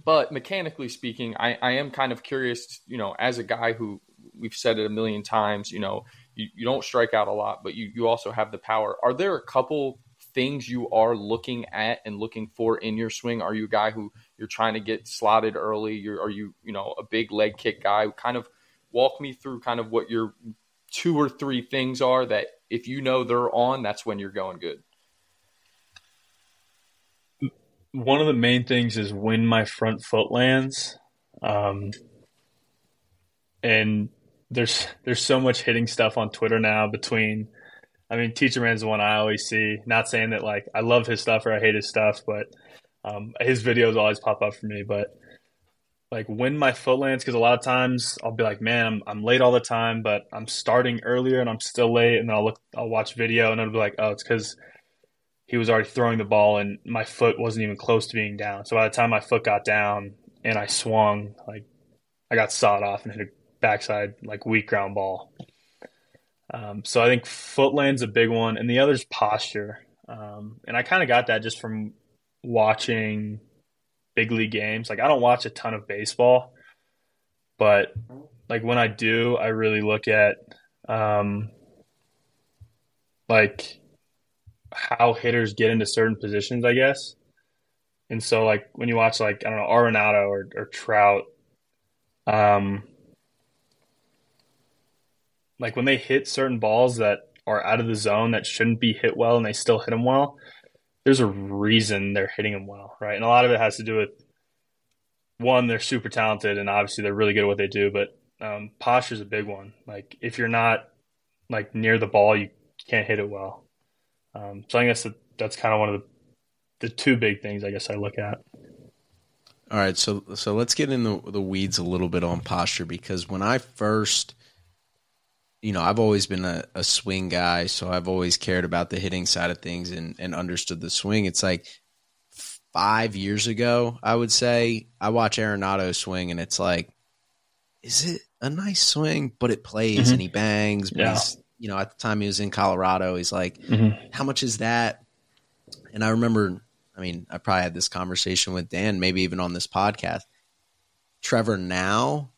but mechanically speaking, I, I am kind of curious, you know, as a guy who we've said it a million times, you know, you, you don't strike out a lot, but you, you also have the power. Are there a couple things you are looking at and looking for in your swing? Are you a guy who you're trying to get slotted early? You're, are you, you know, a big leg kick guy? Kind of walk me through kind of what your two or three things are that if you know they're on, that's when you're going good. One of the main things is when my front foot lands. Um, and there's there's so much hitting stuff on Twitter now between I mean Teacher Man's the one I always see. Not saying that like I love his stuff or I hate his stuff, but um, his videos always pop up for me. But like when my foot lands, because a lot of times I'll be like, man, I'm, I'm late all the time, but I'm starting earlier and I'm still late, and then I'll look, I'll watch video and it'll be like, oh, it's because he was already throwing the ball and my foot wasn't even close to being down. So by the time my foot got down and I swung, like I got sawed off and hit a backside like weak ground ball. Um, so I think foot land's a big one, and the other's posture. Um, and I kind of got that just from watching big league games. Like I don't watch a ton of baseball, but like when I do, I really look at um, like how hitters get into certain positions, I guess. And so like when you watch like I don't know Arenado or, or Trout, um, like when they hit certain balls that are out of the zone that shouldn't be hit well and they still hit them well, there's a reason they're hitting them well, right? And a lot of it has to do with one, they're super talented and obviously they're really good at what they do, but um, posture is a big one. Like if you're not like near the ball, you can't hit it well. Um, so I guess that, that's kind of one of the the two big things I guess I look at. All right, so so let's get in the the weeds a little bit on posture because when I first you know, I've always been a, a, swing guy, so I've always cared about the hitting side of things and, and understood the swing. It's like five years ago, I would say, I watch Arenado swing and it's like, is it a nice swing? But it plays mm-hmm. and he bangs. But yeah. he's, you know, at the time he was in Colorado, he's like, mm-hmm. how much is that? And I remember, I mean, I probably had this conversation with Dan, maybe even on this podcast. Trevor now,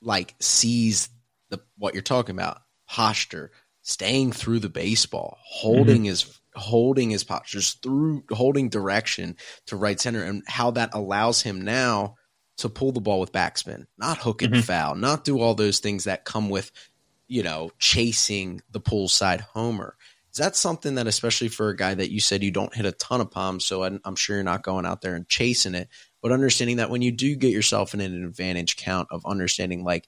like, sees the what you're talking about posture staying through the baseball holding mm-hmm. his holding his posture through holding direction to right center and how that allows him now to pull the ball with backspin not hook and mm-hmm. foul not do all those things that come with you know chasing the pull side homer is that something that especially for a guy that you said you don't hit a ton of palms so i'm sure you're not going out there and chasing it but understanding that when you do get yourself in an advantage count of understanding like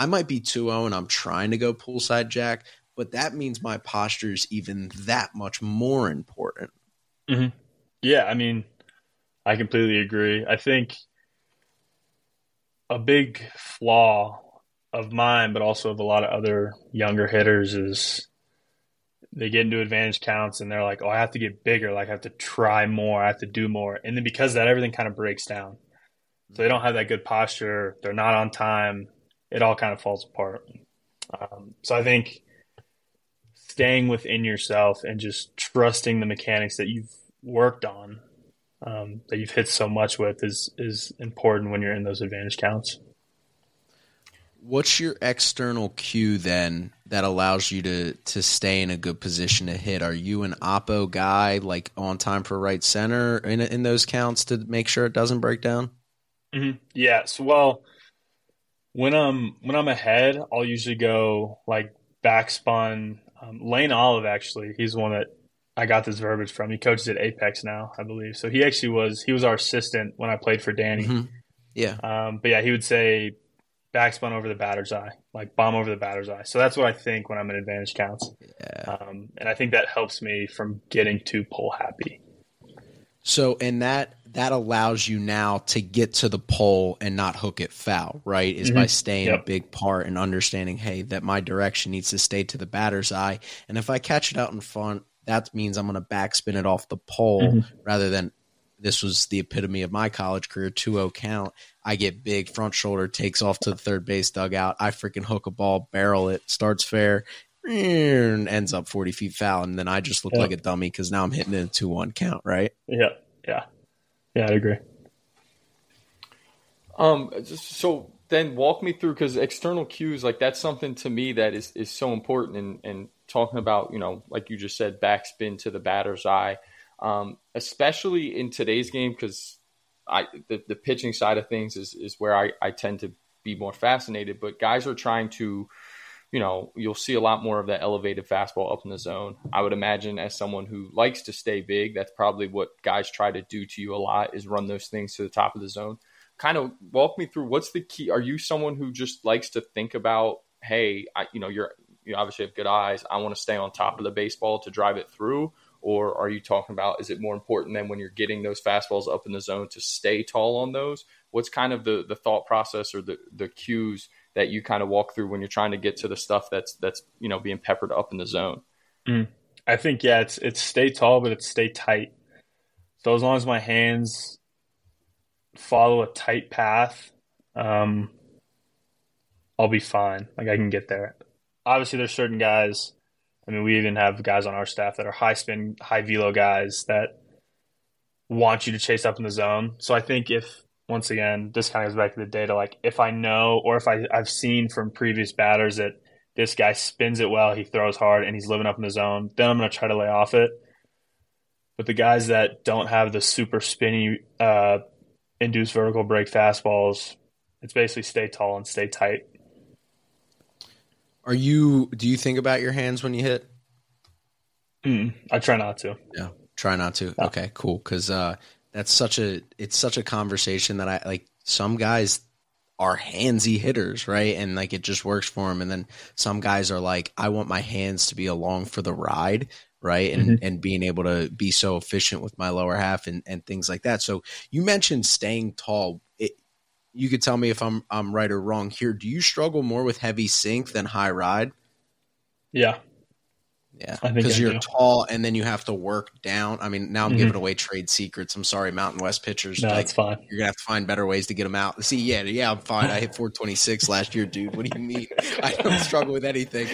I might be 2 0 and I'm trying to go poolside jack, but that means my posture is even that much more important. Mm-hmm. Yeah, I mean, I completely agree. I think a big flaw of mine, but also of a lot of other younger hitters, is they get into advantage counts and they're like, oh, I have to get bigger. Like, I have to try more. I have to do more. And then because that, everything kind of breaks down. So they don't have that good posture. They're not on time it all kind of falls apart. Um, so I think staying within yourself and just trusting the mechanics that you've worked on, um, that you've hit so much with, is is important when you're in those advantage counts. What's your external cue then that allows you to to stay in a good position to hit? Are you an oppo guy, like on time for right center in in those counts to make sure it doesn't break down? Mm-hmm. Yes. Well, when I'm when I'm ahead, I'll usually go like backspun. Um, Lane Olive actually, he's one that I got this verbiage from. He coaches at Apex now, I believe. So he actually was he was our assistant when I played for Danny. Mm-hmm. Yeah. Um, but yeah, he would say backspun over the batter's eye, like bomb over the batter's eye. So that's what I think when I'm in advantage counts. Yeah. Um, and I think that helps me from getting too pull happy. So, and that that allows you now to get to the pole and not hook it foul, right? Is mm-hmm. by staying yep. a big part and understanding, hey, that my direction needs to stay to the batter's eye. And if I catch it out in front that means I'm going to backspin it off the pole Mhm. rather than this was the epitome of my college career 2-0 count. I get big front shoulder takes off to the third base dugout. I freaking hook a ball, barrel it, starts fair, and ends up 40 feet foul and then I just look Yeah. like a dummy cuz now I'm hitting it a 2-1 count, right? Yeah, yeah, yeah. I agree. Um, so then walk me through because external cues, like that's something to me that is, is so important. And, and talking about, you know, like you just said, backspin to the batter's eye, um, especially in today's game, because I the, the pitching side of things is, is where I, I tend to be more fascinated. But guys are trying to, you know, you'll see a lot more of that elevated fastball up in the zone. I would imagine as someone who likes to stay big, that's probably what guys try to do to you a lot is run those things to the top of the zone. Kind of walk me through what's the key are you someone who just likes to think about hey I, you know you're you obviously have good eyes i want to stay on top of the baseball to drive it through? Or are you talking about is it more important than when you're getting those fastballs up in the zone to stay tall on those? What's kind of the the thought process or the the cues that you kind of walk through when you're trying to get to the stuff that's that's you know being peppered up in the zone I think yeah, it's it's stay tall, but it's stay tight. So as long as my hands follow a tight path, um, I'll be fine. Like I can get there. Obviously, there's certain guys. I mean, we even have guys on our staff that are high spin, high velo guys that want you to chase up in the zone. So I think if once again, this kind of goes back to the data. Like if I know, or if I, I've seen from previous batters that this guy spins it well, he throws hard, and he's living up in the zone, then I'm going to try to lay off it. But the guys that don't have the super spinny uh, induced vertical break fastballs, it's basically stay tall and stay tight. Are you do you think about your hands when you hit? Mm, I try not to. Yeah, try not to. No. Okay, cool. Because uh, that's such a it's such a conversation that I like. Some guys are handsy hitters, right? And like it just works for them. And then some guys are like, I want my hands to be along for the ride, right? And mm-hmm. and being able to be so efficient with my lower half and and things like that. So you mentioned staying tall. It, you could tell me if I'm I'm right or wrong here. Do you struggle more with heavy sink than high ride? Yeah, Yeah, because you're do. tall and then you have to work down. I mean, now I'm Mhm. giving away trade secrets. I'm sorry, Mountain West pitchers. no, like, that's fine. you're gonna have to find better ways to get them out. See, yeah, yeah, I'm fine. I hit 426 last year, dude. What do you mean? I don't struggle with anything.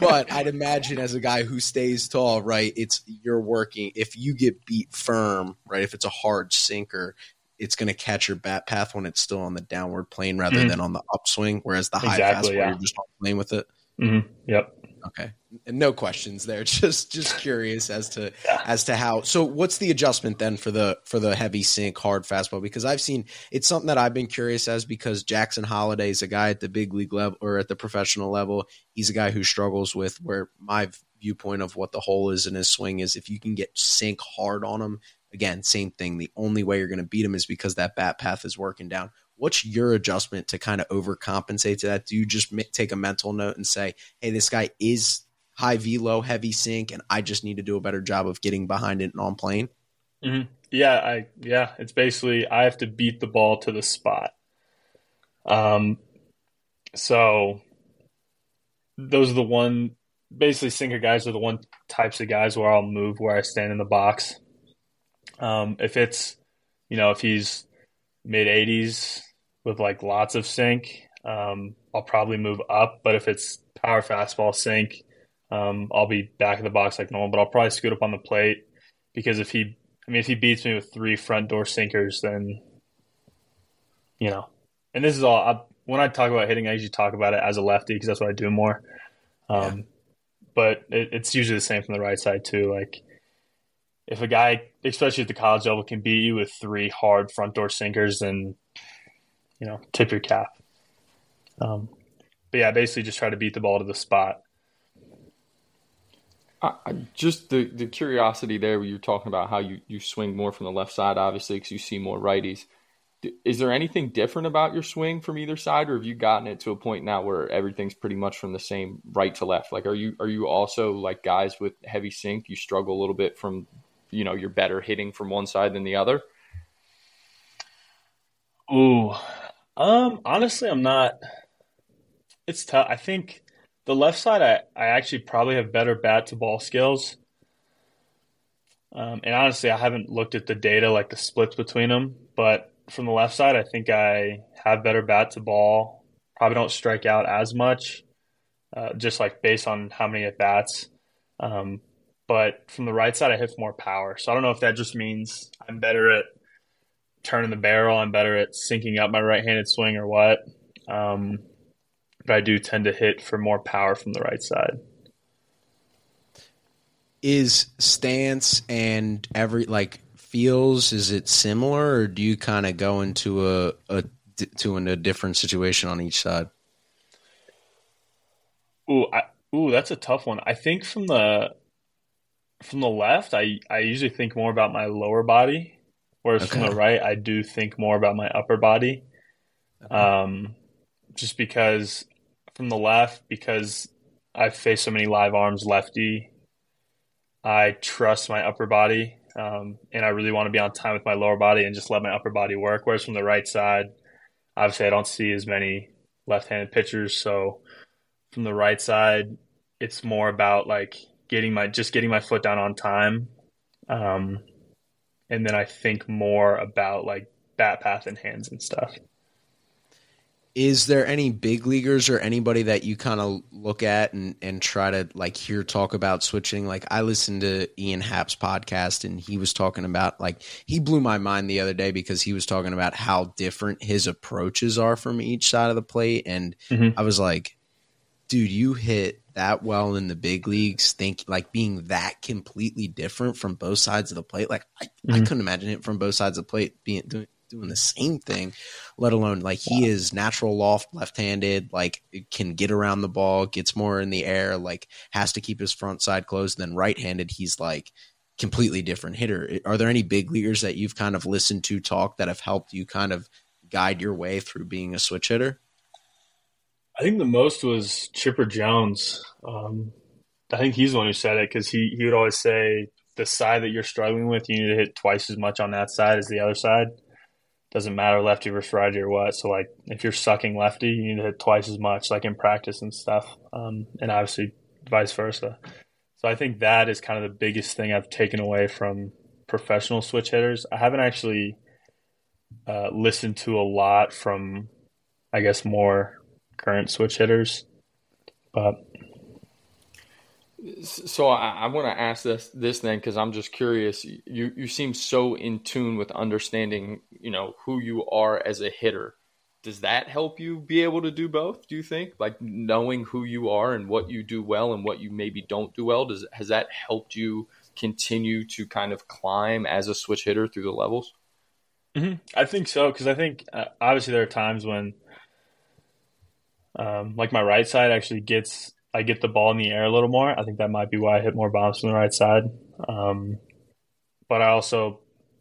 But I'd imagine as a guy who stays tall, right? It's you're working. If you get beat firm, right? If it's a hard sinker, it's going to catch your bat path when it's still on the downward plane rather Mhm. than on the upswing. Whereas the high Exactly, fastball, yeah. you're just playing with it. hmm Yep. Okay. And no questions there. Just just curious as to Yeah. as to how. So what's the adjustment then for the for the heavy sink hard fastball? Because I've seen it's something that I've been curious as because Jackson Holliday is a guy at the big league level or at the professional level. He's a guy who struggles with where my viewpoint of what the hole is in his swing is if you can get sink hard on him. Again, same thing. The only way you're going to beat him is because that bat path is working down. What's your adjustment to kind of overcompensate to that? Do you just take a mental note and say, hey, this guy is high velo, heavy sink, and I just need to do a better job of getting behind it and on plane. hmm Yeah, I yeah, it's basically I have to beat the ball to the spot. Um, so those are the one basically sinker guys are the one types of guys where I'll move where I stand in the box. Um, if it's you know if he's mid 80s with like lots of sink, um, I'll probably move up. But if it's power fastball sink, um, I'll be back in the box like normal. But I'll probably scoot up on the plate because if he I mean, if he beats me with three front door sinkers, then you know. And this is all I, when I talk about hitting. I usually talk about it as a lefty because that's what I do more. Um, But it, it's usually the same from the right side too. Like if a guy, especially at the college level, can beat you with three hard front door sinkers, then you know, tip your cap. Um, but yeah, basically just try to beat the ball to the spot. I, just the, the curiosity there where you're talking about how you, you swing more from the left side, obviously, because you see more righties. Is there anything different about your swing from either side, or have you gotten it to a point now where everything's pretty much from the same right to left? Like, are you are you also like guys with heavy sink? You struggle a little bit from, you know, you're better hitting from one side than the other. Ooh, um, honestly, I'm not. It's tough. I think the left side, I, I actually probably have better bat to ball skills. Um, and honestly, I haven't looked at the data, like the splits between them. But from the left side, I think I have better bat to ball. Probably don't strike out as much, uh, just like based on how many at bats. Um, but from the right side, I hit more power. So I don't know if that just means I'm better at turning the barrel. I'm better at syncing up my right-handed swing or what. Um, but I do tend to hit for more power from the right side is stance and every like feels is it similar or do you kind of go into a, a to in a different situation on each side ooh I, ooh that's a tough one i think from the from the left i i usually think more about my lower body whereas okay. from the right i do think more about my upper body okay. um just because from the left because I face so many live arms lefty I trust my upper body, um, and I really want to be on time with my lower body and just let my upper body work. Whereas from the right side, obviously, I don't see as many left-handed pitchers, so from the right side, it's more about like getting my just getting my foot down on time, um, and then I think more about like bat path and hands and stuff is there any big leaguers or anybody that you kind of look at and, and try to like hear talk about switching? Like I listened to Ian Happ's podcast and he was talking about like he blew my mind the other day because he was talking about how different his approaches are from each side of the plate. And mm-hmm. I was like, dude, you hit that well in the big leagues, think like being that completely different from both sides of the plate. Like I, mm-hmm. I couldn't imagine it from both sides of the plate being doing doing the same thing, let alone like he is natural loft left handed, like can get around the ball, gets more in the air, like has to keep his front side closed. Then right handed, he's like completely different hitter. Are there any big leaguers that you've kind of listened to talk that have helped you kind of guide your way through being a switch hitter? I think the most was Chipper Jones. Um, I think he's the one who said it because he, he would always say the side that you're struggling with, you need to hit twice as much on that side as the other side doesn't matter lefty versus righty or what. So like if you're sucking lefty, you need to hit twice as much, like in practice and stuff, um, and obviously vice versa. So I think that is kind of the biggest thing I've taken away from professional switch hitters. I haven't actually uh, listened to a lot from, I guess, more current switch hitters, but so I, I want to ask this this then because I'm just curious. You you seem so in tune with understanding, you know, who you are as a hitter. Does that help you be able to do both? Do you think, like knowing who you are and what you do well and what you maybe don't do well? Does has that helped you continue to kind of climb as a switch hitter through the levels? Mm-hmm. I think so because I think uh, obviously there are times when, um, like my right side actually gets I get the ball in the air a little more. I think that might be why I hit more bombs from the right side. Um, but I also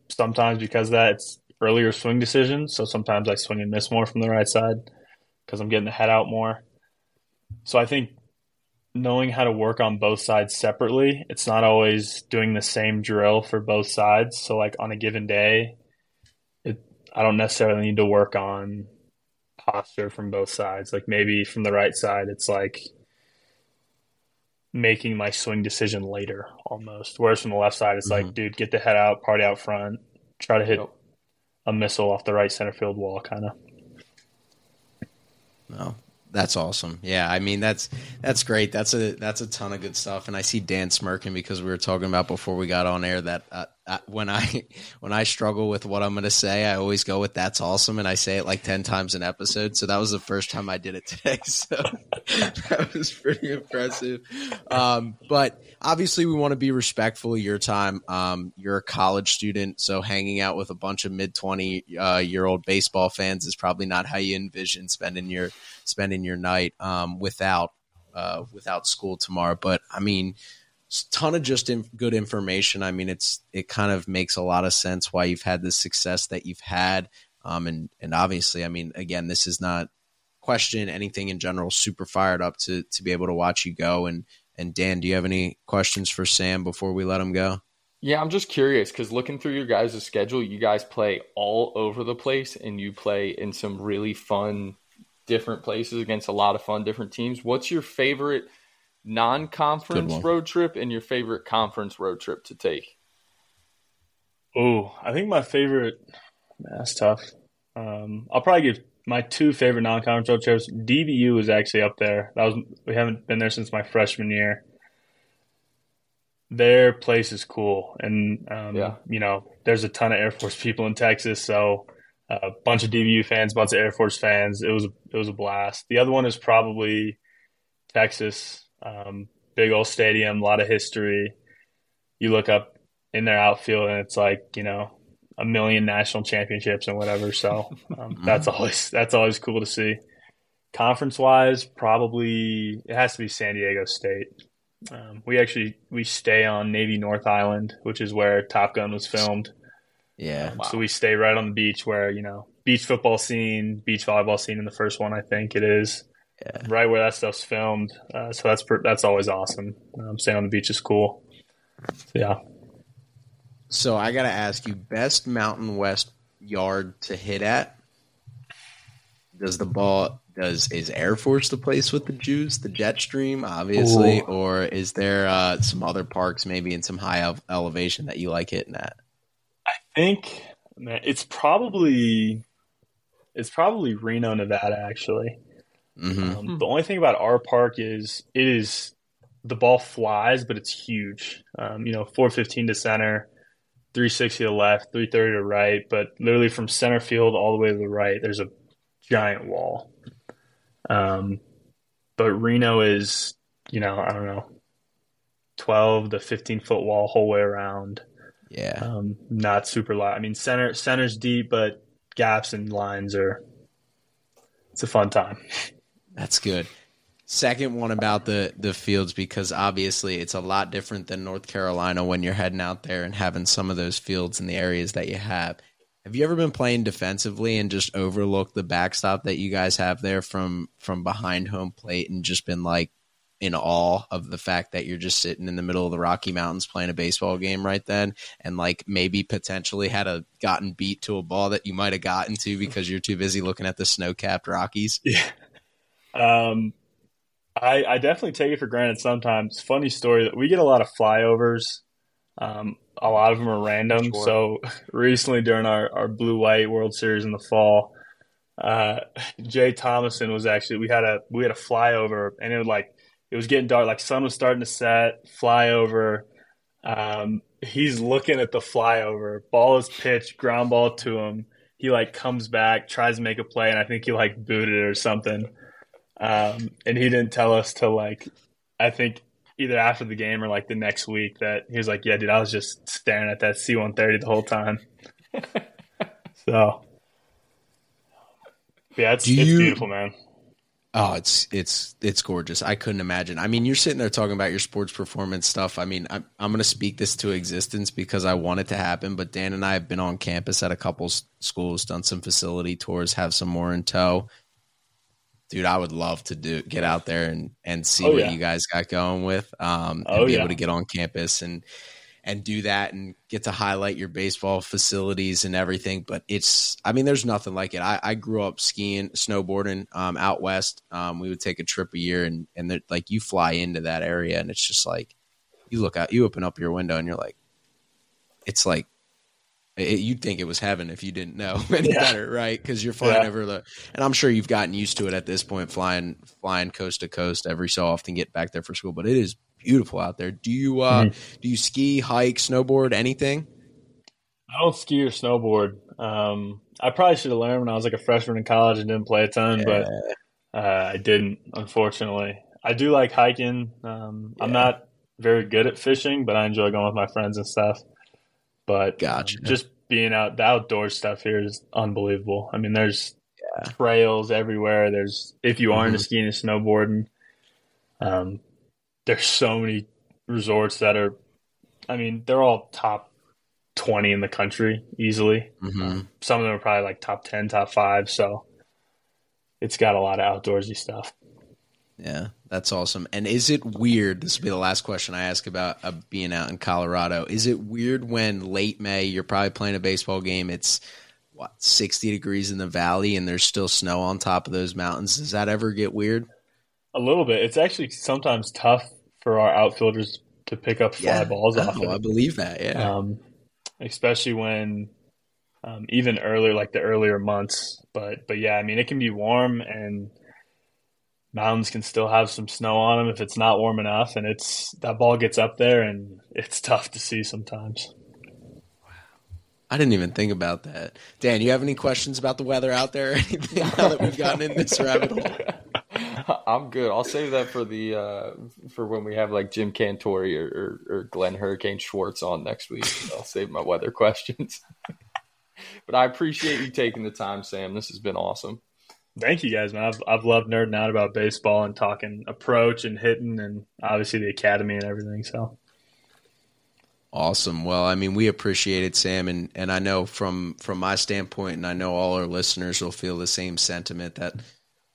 sometimes because that it's earlier swing decisions, so sometimes I swing and miss more from the right side because I'm getting the head out more. So I think knowing how to work on both sides separately, it's not always doing the same drill for both sides. So like on a given day, it I don't necessarily need to work on posture from both sides. Like maybe from the right side, it's like making my swing decision later almost. Whereas from the left side, it's mm-hmm. like, dude, get the head out, party out front, try to hit yep. a missile off the right center field wall, kind of. No, that's awesome. Yeah, I mean that's that's great. That's a that's a ton of good stuff. And I see Dan smirking because we were talking about before we got on air that uh, uh, when I when I struggle with what I'm going to say, I always go with "That's awesome," and I say it like ten times an episode. So that was the first time I did it today. So that was pretty impressive. Um, but obviously, we want to be respectful of your time. Um, you're a college student, so hanging out with a bunch of mid twenty uh, year old baseball fans is probably not how you envision spending your spending your night um, without uh, without school tomorrow. But I mean ton of just in, good information. I mean, it's it kind of makes a lot of sense why you've had the success that you've had. Um, and and obviously, I mean, again, this is not question anything in general. Super fired up to to be able to watch you go. And and Dan, do you have any questions for Sam before we let him go? Yeah, I'm just curious because looking through your guys' schedule, you guys play all over the place, and you play in some really fun, different places against a lot of fun, different teams. What's your favorite? non-conference road trip and your favorite conference road trip to take? Oh, I think my favorite. That's tough. Um, I'll probably give my two favorite non-conference road trips. DBU is actually up there. That was we haven't been there since my freshman year. Their place is cool, and um, Yeah. you know, there's a ton of Air Force people in Texas, so a bunch of DBU fans, bunch of Air Force fans. It was it was a blast. The other one is probably Texas. Um, big old stadium, a lot of history. You look up in their outfield, and it's like you know a million national championships and whatever. So um, that's always that's always cool to see. Conference wise, probably it has to be San Diego State. Um, we actually we stay on Navy North Island, which is where Top Gun was filmed. Yeah. So we stay right on the beach where, you know, beach football scene, beach volleyball scene in the first one, I think it is. Yeah. Right where that stuff's filmed. Uh, so that's per- that's always awesome. Um, staying on the beach is cool. So, yeah. So I got to ask you, best Mountain West yard to hit at? Does the ball does is Air Force the place with the juice, the jet stream, obviously, Ooh. or is there uh, some other parks maybe in some high elevation that you like hitting at? I think man, it's probably it's probably Reno, Nevada, actually. hmm Um, The only thing about our park is it is the ball flies, but it's huge. Um, you know, 415 to center, 360 to left, 330 to right, but literally from center field all the way to the right, there's a giant wall. Um, but Reno is, you know, I don't know, 12 to 15 foot wall whole way around. Yeah, Um, not super loud. I mean, center center's deep, but gaps and lines are. It's a fun time. that's good. Second one about the the fields because obviously it's a lot different than North Carolina when you're heading out there and having some of those fields in the areas that you have. Have you ever been playing defensively and just overlooked the backstop that you guys have there from from behind home plate and just been like in awe of the fact that you're just sitting in the middle of the Rocky Mountains playing a baseball game right then and like maybe potentially had a gotten beat to a ball that you might have gotten to because you're too busy looking at the snow-capped Rockies? Yeah. Um, I I definitely take it for granted sometimes. Funny story that we get a lot of flyovers. Um, a lot of them are random. Sure. So recently during our, our blue white World Series in the fall, uh, Jay Thomason was actually we had a we had a flyover and it was like it was getting dark, like sun was starting to set, flyover. Um, he's looking at the flyover, ball is pitched, ground ball to him. He like comes back, tries to make a play, and I think he like booted it or something. Um, and he didn't tell us till like I think either after the game or like the next week that he was like, "Yeah, dude, I was just staring at that C-130 the whole time." so, yeah, it's, Do it's you- beautiful, man. Oh, it's it's it's gorgeous. I couldn't imagine. I mean, you're sitting there talking about your sports performance stuff. I mean, I'm I'm going to speak this to existence because I want it to happen. But Dan and I have been on campus at a couple schools, done some facility tours, have some more in tow. Dude, I would love to do get out there and and see Oh, what yeah. you guys got going with, um, and Oh, be yeah. able to get on campus and and do that and get to highlight your baseball facilities and everything. But it's, I mean, there's nothing like it. I, I grew up skiing, snowboarding um, out west. Um, we would take a trip a year, and and like you fly into that area, and it's just like you look out, you open up your window, and you're like, it's like. It, you'd think it was heaven if you didn't know any Yeah. better, right? Because you're flying Yeah. over the, and I'm sure you've gotten used to it at this point, flying flying coast to coast every so often, get back there for school. But it is beautiful out there. Do you uh, Mm-hmm. do you ski, hike, snowboard, anything? I don't ski or snowboard. Um, I probably should have learned when I was like a freshman in college and didn't play a ton, but uh, I didn't, unfortunately. I do like hiking. Um, I'm not very good at fishing, but I enjoy going with my friends and stuff. But um, just being out, the outdoor stuff here is unbelievable. I mean, there's trails everywhere. There's if you are into Mhm. skiing and snowboarding, um, there's so many resorts that are. I mean, they're all top twenty in the country easily. hmm Some of them are probably like top ten, top five. So it's got a lot of outdoorsy stuff. Yeah, that's awesome. And is it weird? This will be the last question I ask about uh, being out in Colorado. Is it weird when late May you're probably playing a baseball game? It's what sixty degrees in the valley, and there's still snow on top of those mountains. Does that ever get weird? A little bit. It's actually sometimes tough for our outfielders to pick up fly balls off. Oh, I believe that. Yeah. Um, especially when um, even earlier, like the earlier months. But but yeah, I mean, it can be warm and mountains can still have some snow on them if it's not warm enough, and it's that ball gets up there and it's tough to see sometimes. Wow, I didn't even think about that. Dan, you have any questions about the weather out there or anything now that we've gotten in this rabbit hole? I'm good. I'll save that for the uh, for when we have like Jim Cantore or, or, or Glenn Hurricane Schwartz on next week. I'll save my weather questions. but I appreciate you taking the time, Sam. This has been awesome. Thank you guys, man. I've I've loved nerding out about baseball and talking approach and hitting and obviously the academy and everything. So Awesome. Well, I mean, we appreciate it, Sam, and and I know from from my standpoint, and I know all our listeners will feel the same sentiment that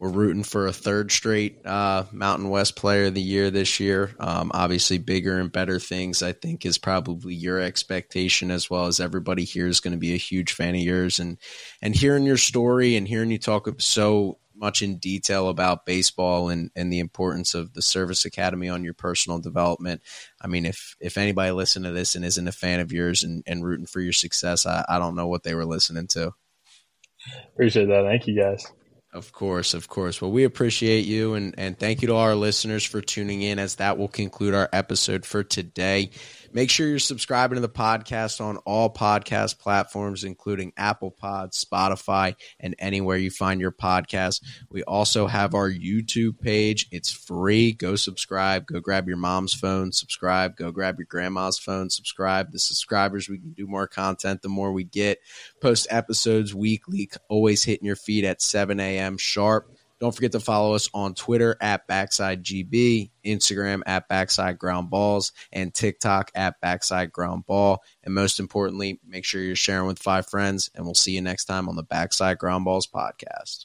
we're rooting for a third straight uh, Mountain West Player of the Year this year. Um, obviously, bigger and better things, I think, is probably your expectation as well as everybody here is going to be a huge fan of yours, and and hearing your story and hearing you talk so much in detail about baseball and, and the importance of the service academy on your personal development. I mean, if if anybody listened to this and isn't a fan of yours and, and rooting for your success, I, I don't know what they were listening to. Appreciate that. Thank you guys. Of course, of course. Well, we appreciate you and, and thank you to our listeners for tuning in as that will conclude our episode for today. Make sure you're subscribing to the podcast on all podcast platforms, including Apple Pod, Spotify, and anywhere you find your podcast. We also have our YouTube page. It's free. Go subscribe. Go grab your mom's phone, subscribe. Go grab your grandma's phone, subscribe. The subscribers, we can do more content the more we get. Post episodes weekly, always hitting your feed at 7 a.m. sharp. Don't forget to follow us on Twitter at Backside GB, Instagram at Backside Ground Balls, and TikTok at Backside Ground Ball. And most importantly, make sure you're sharing with five friends, and we'll see you next time on the Backside Ground Balls podcast.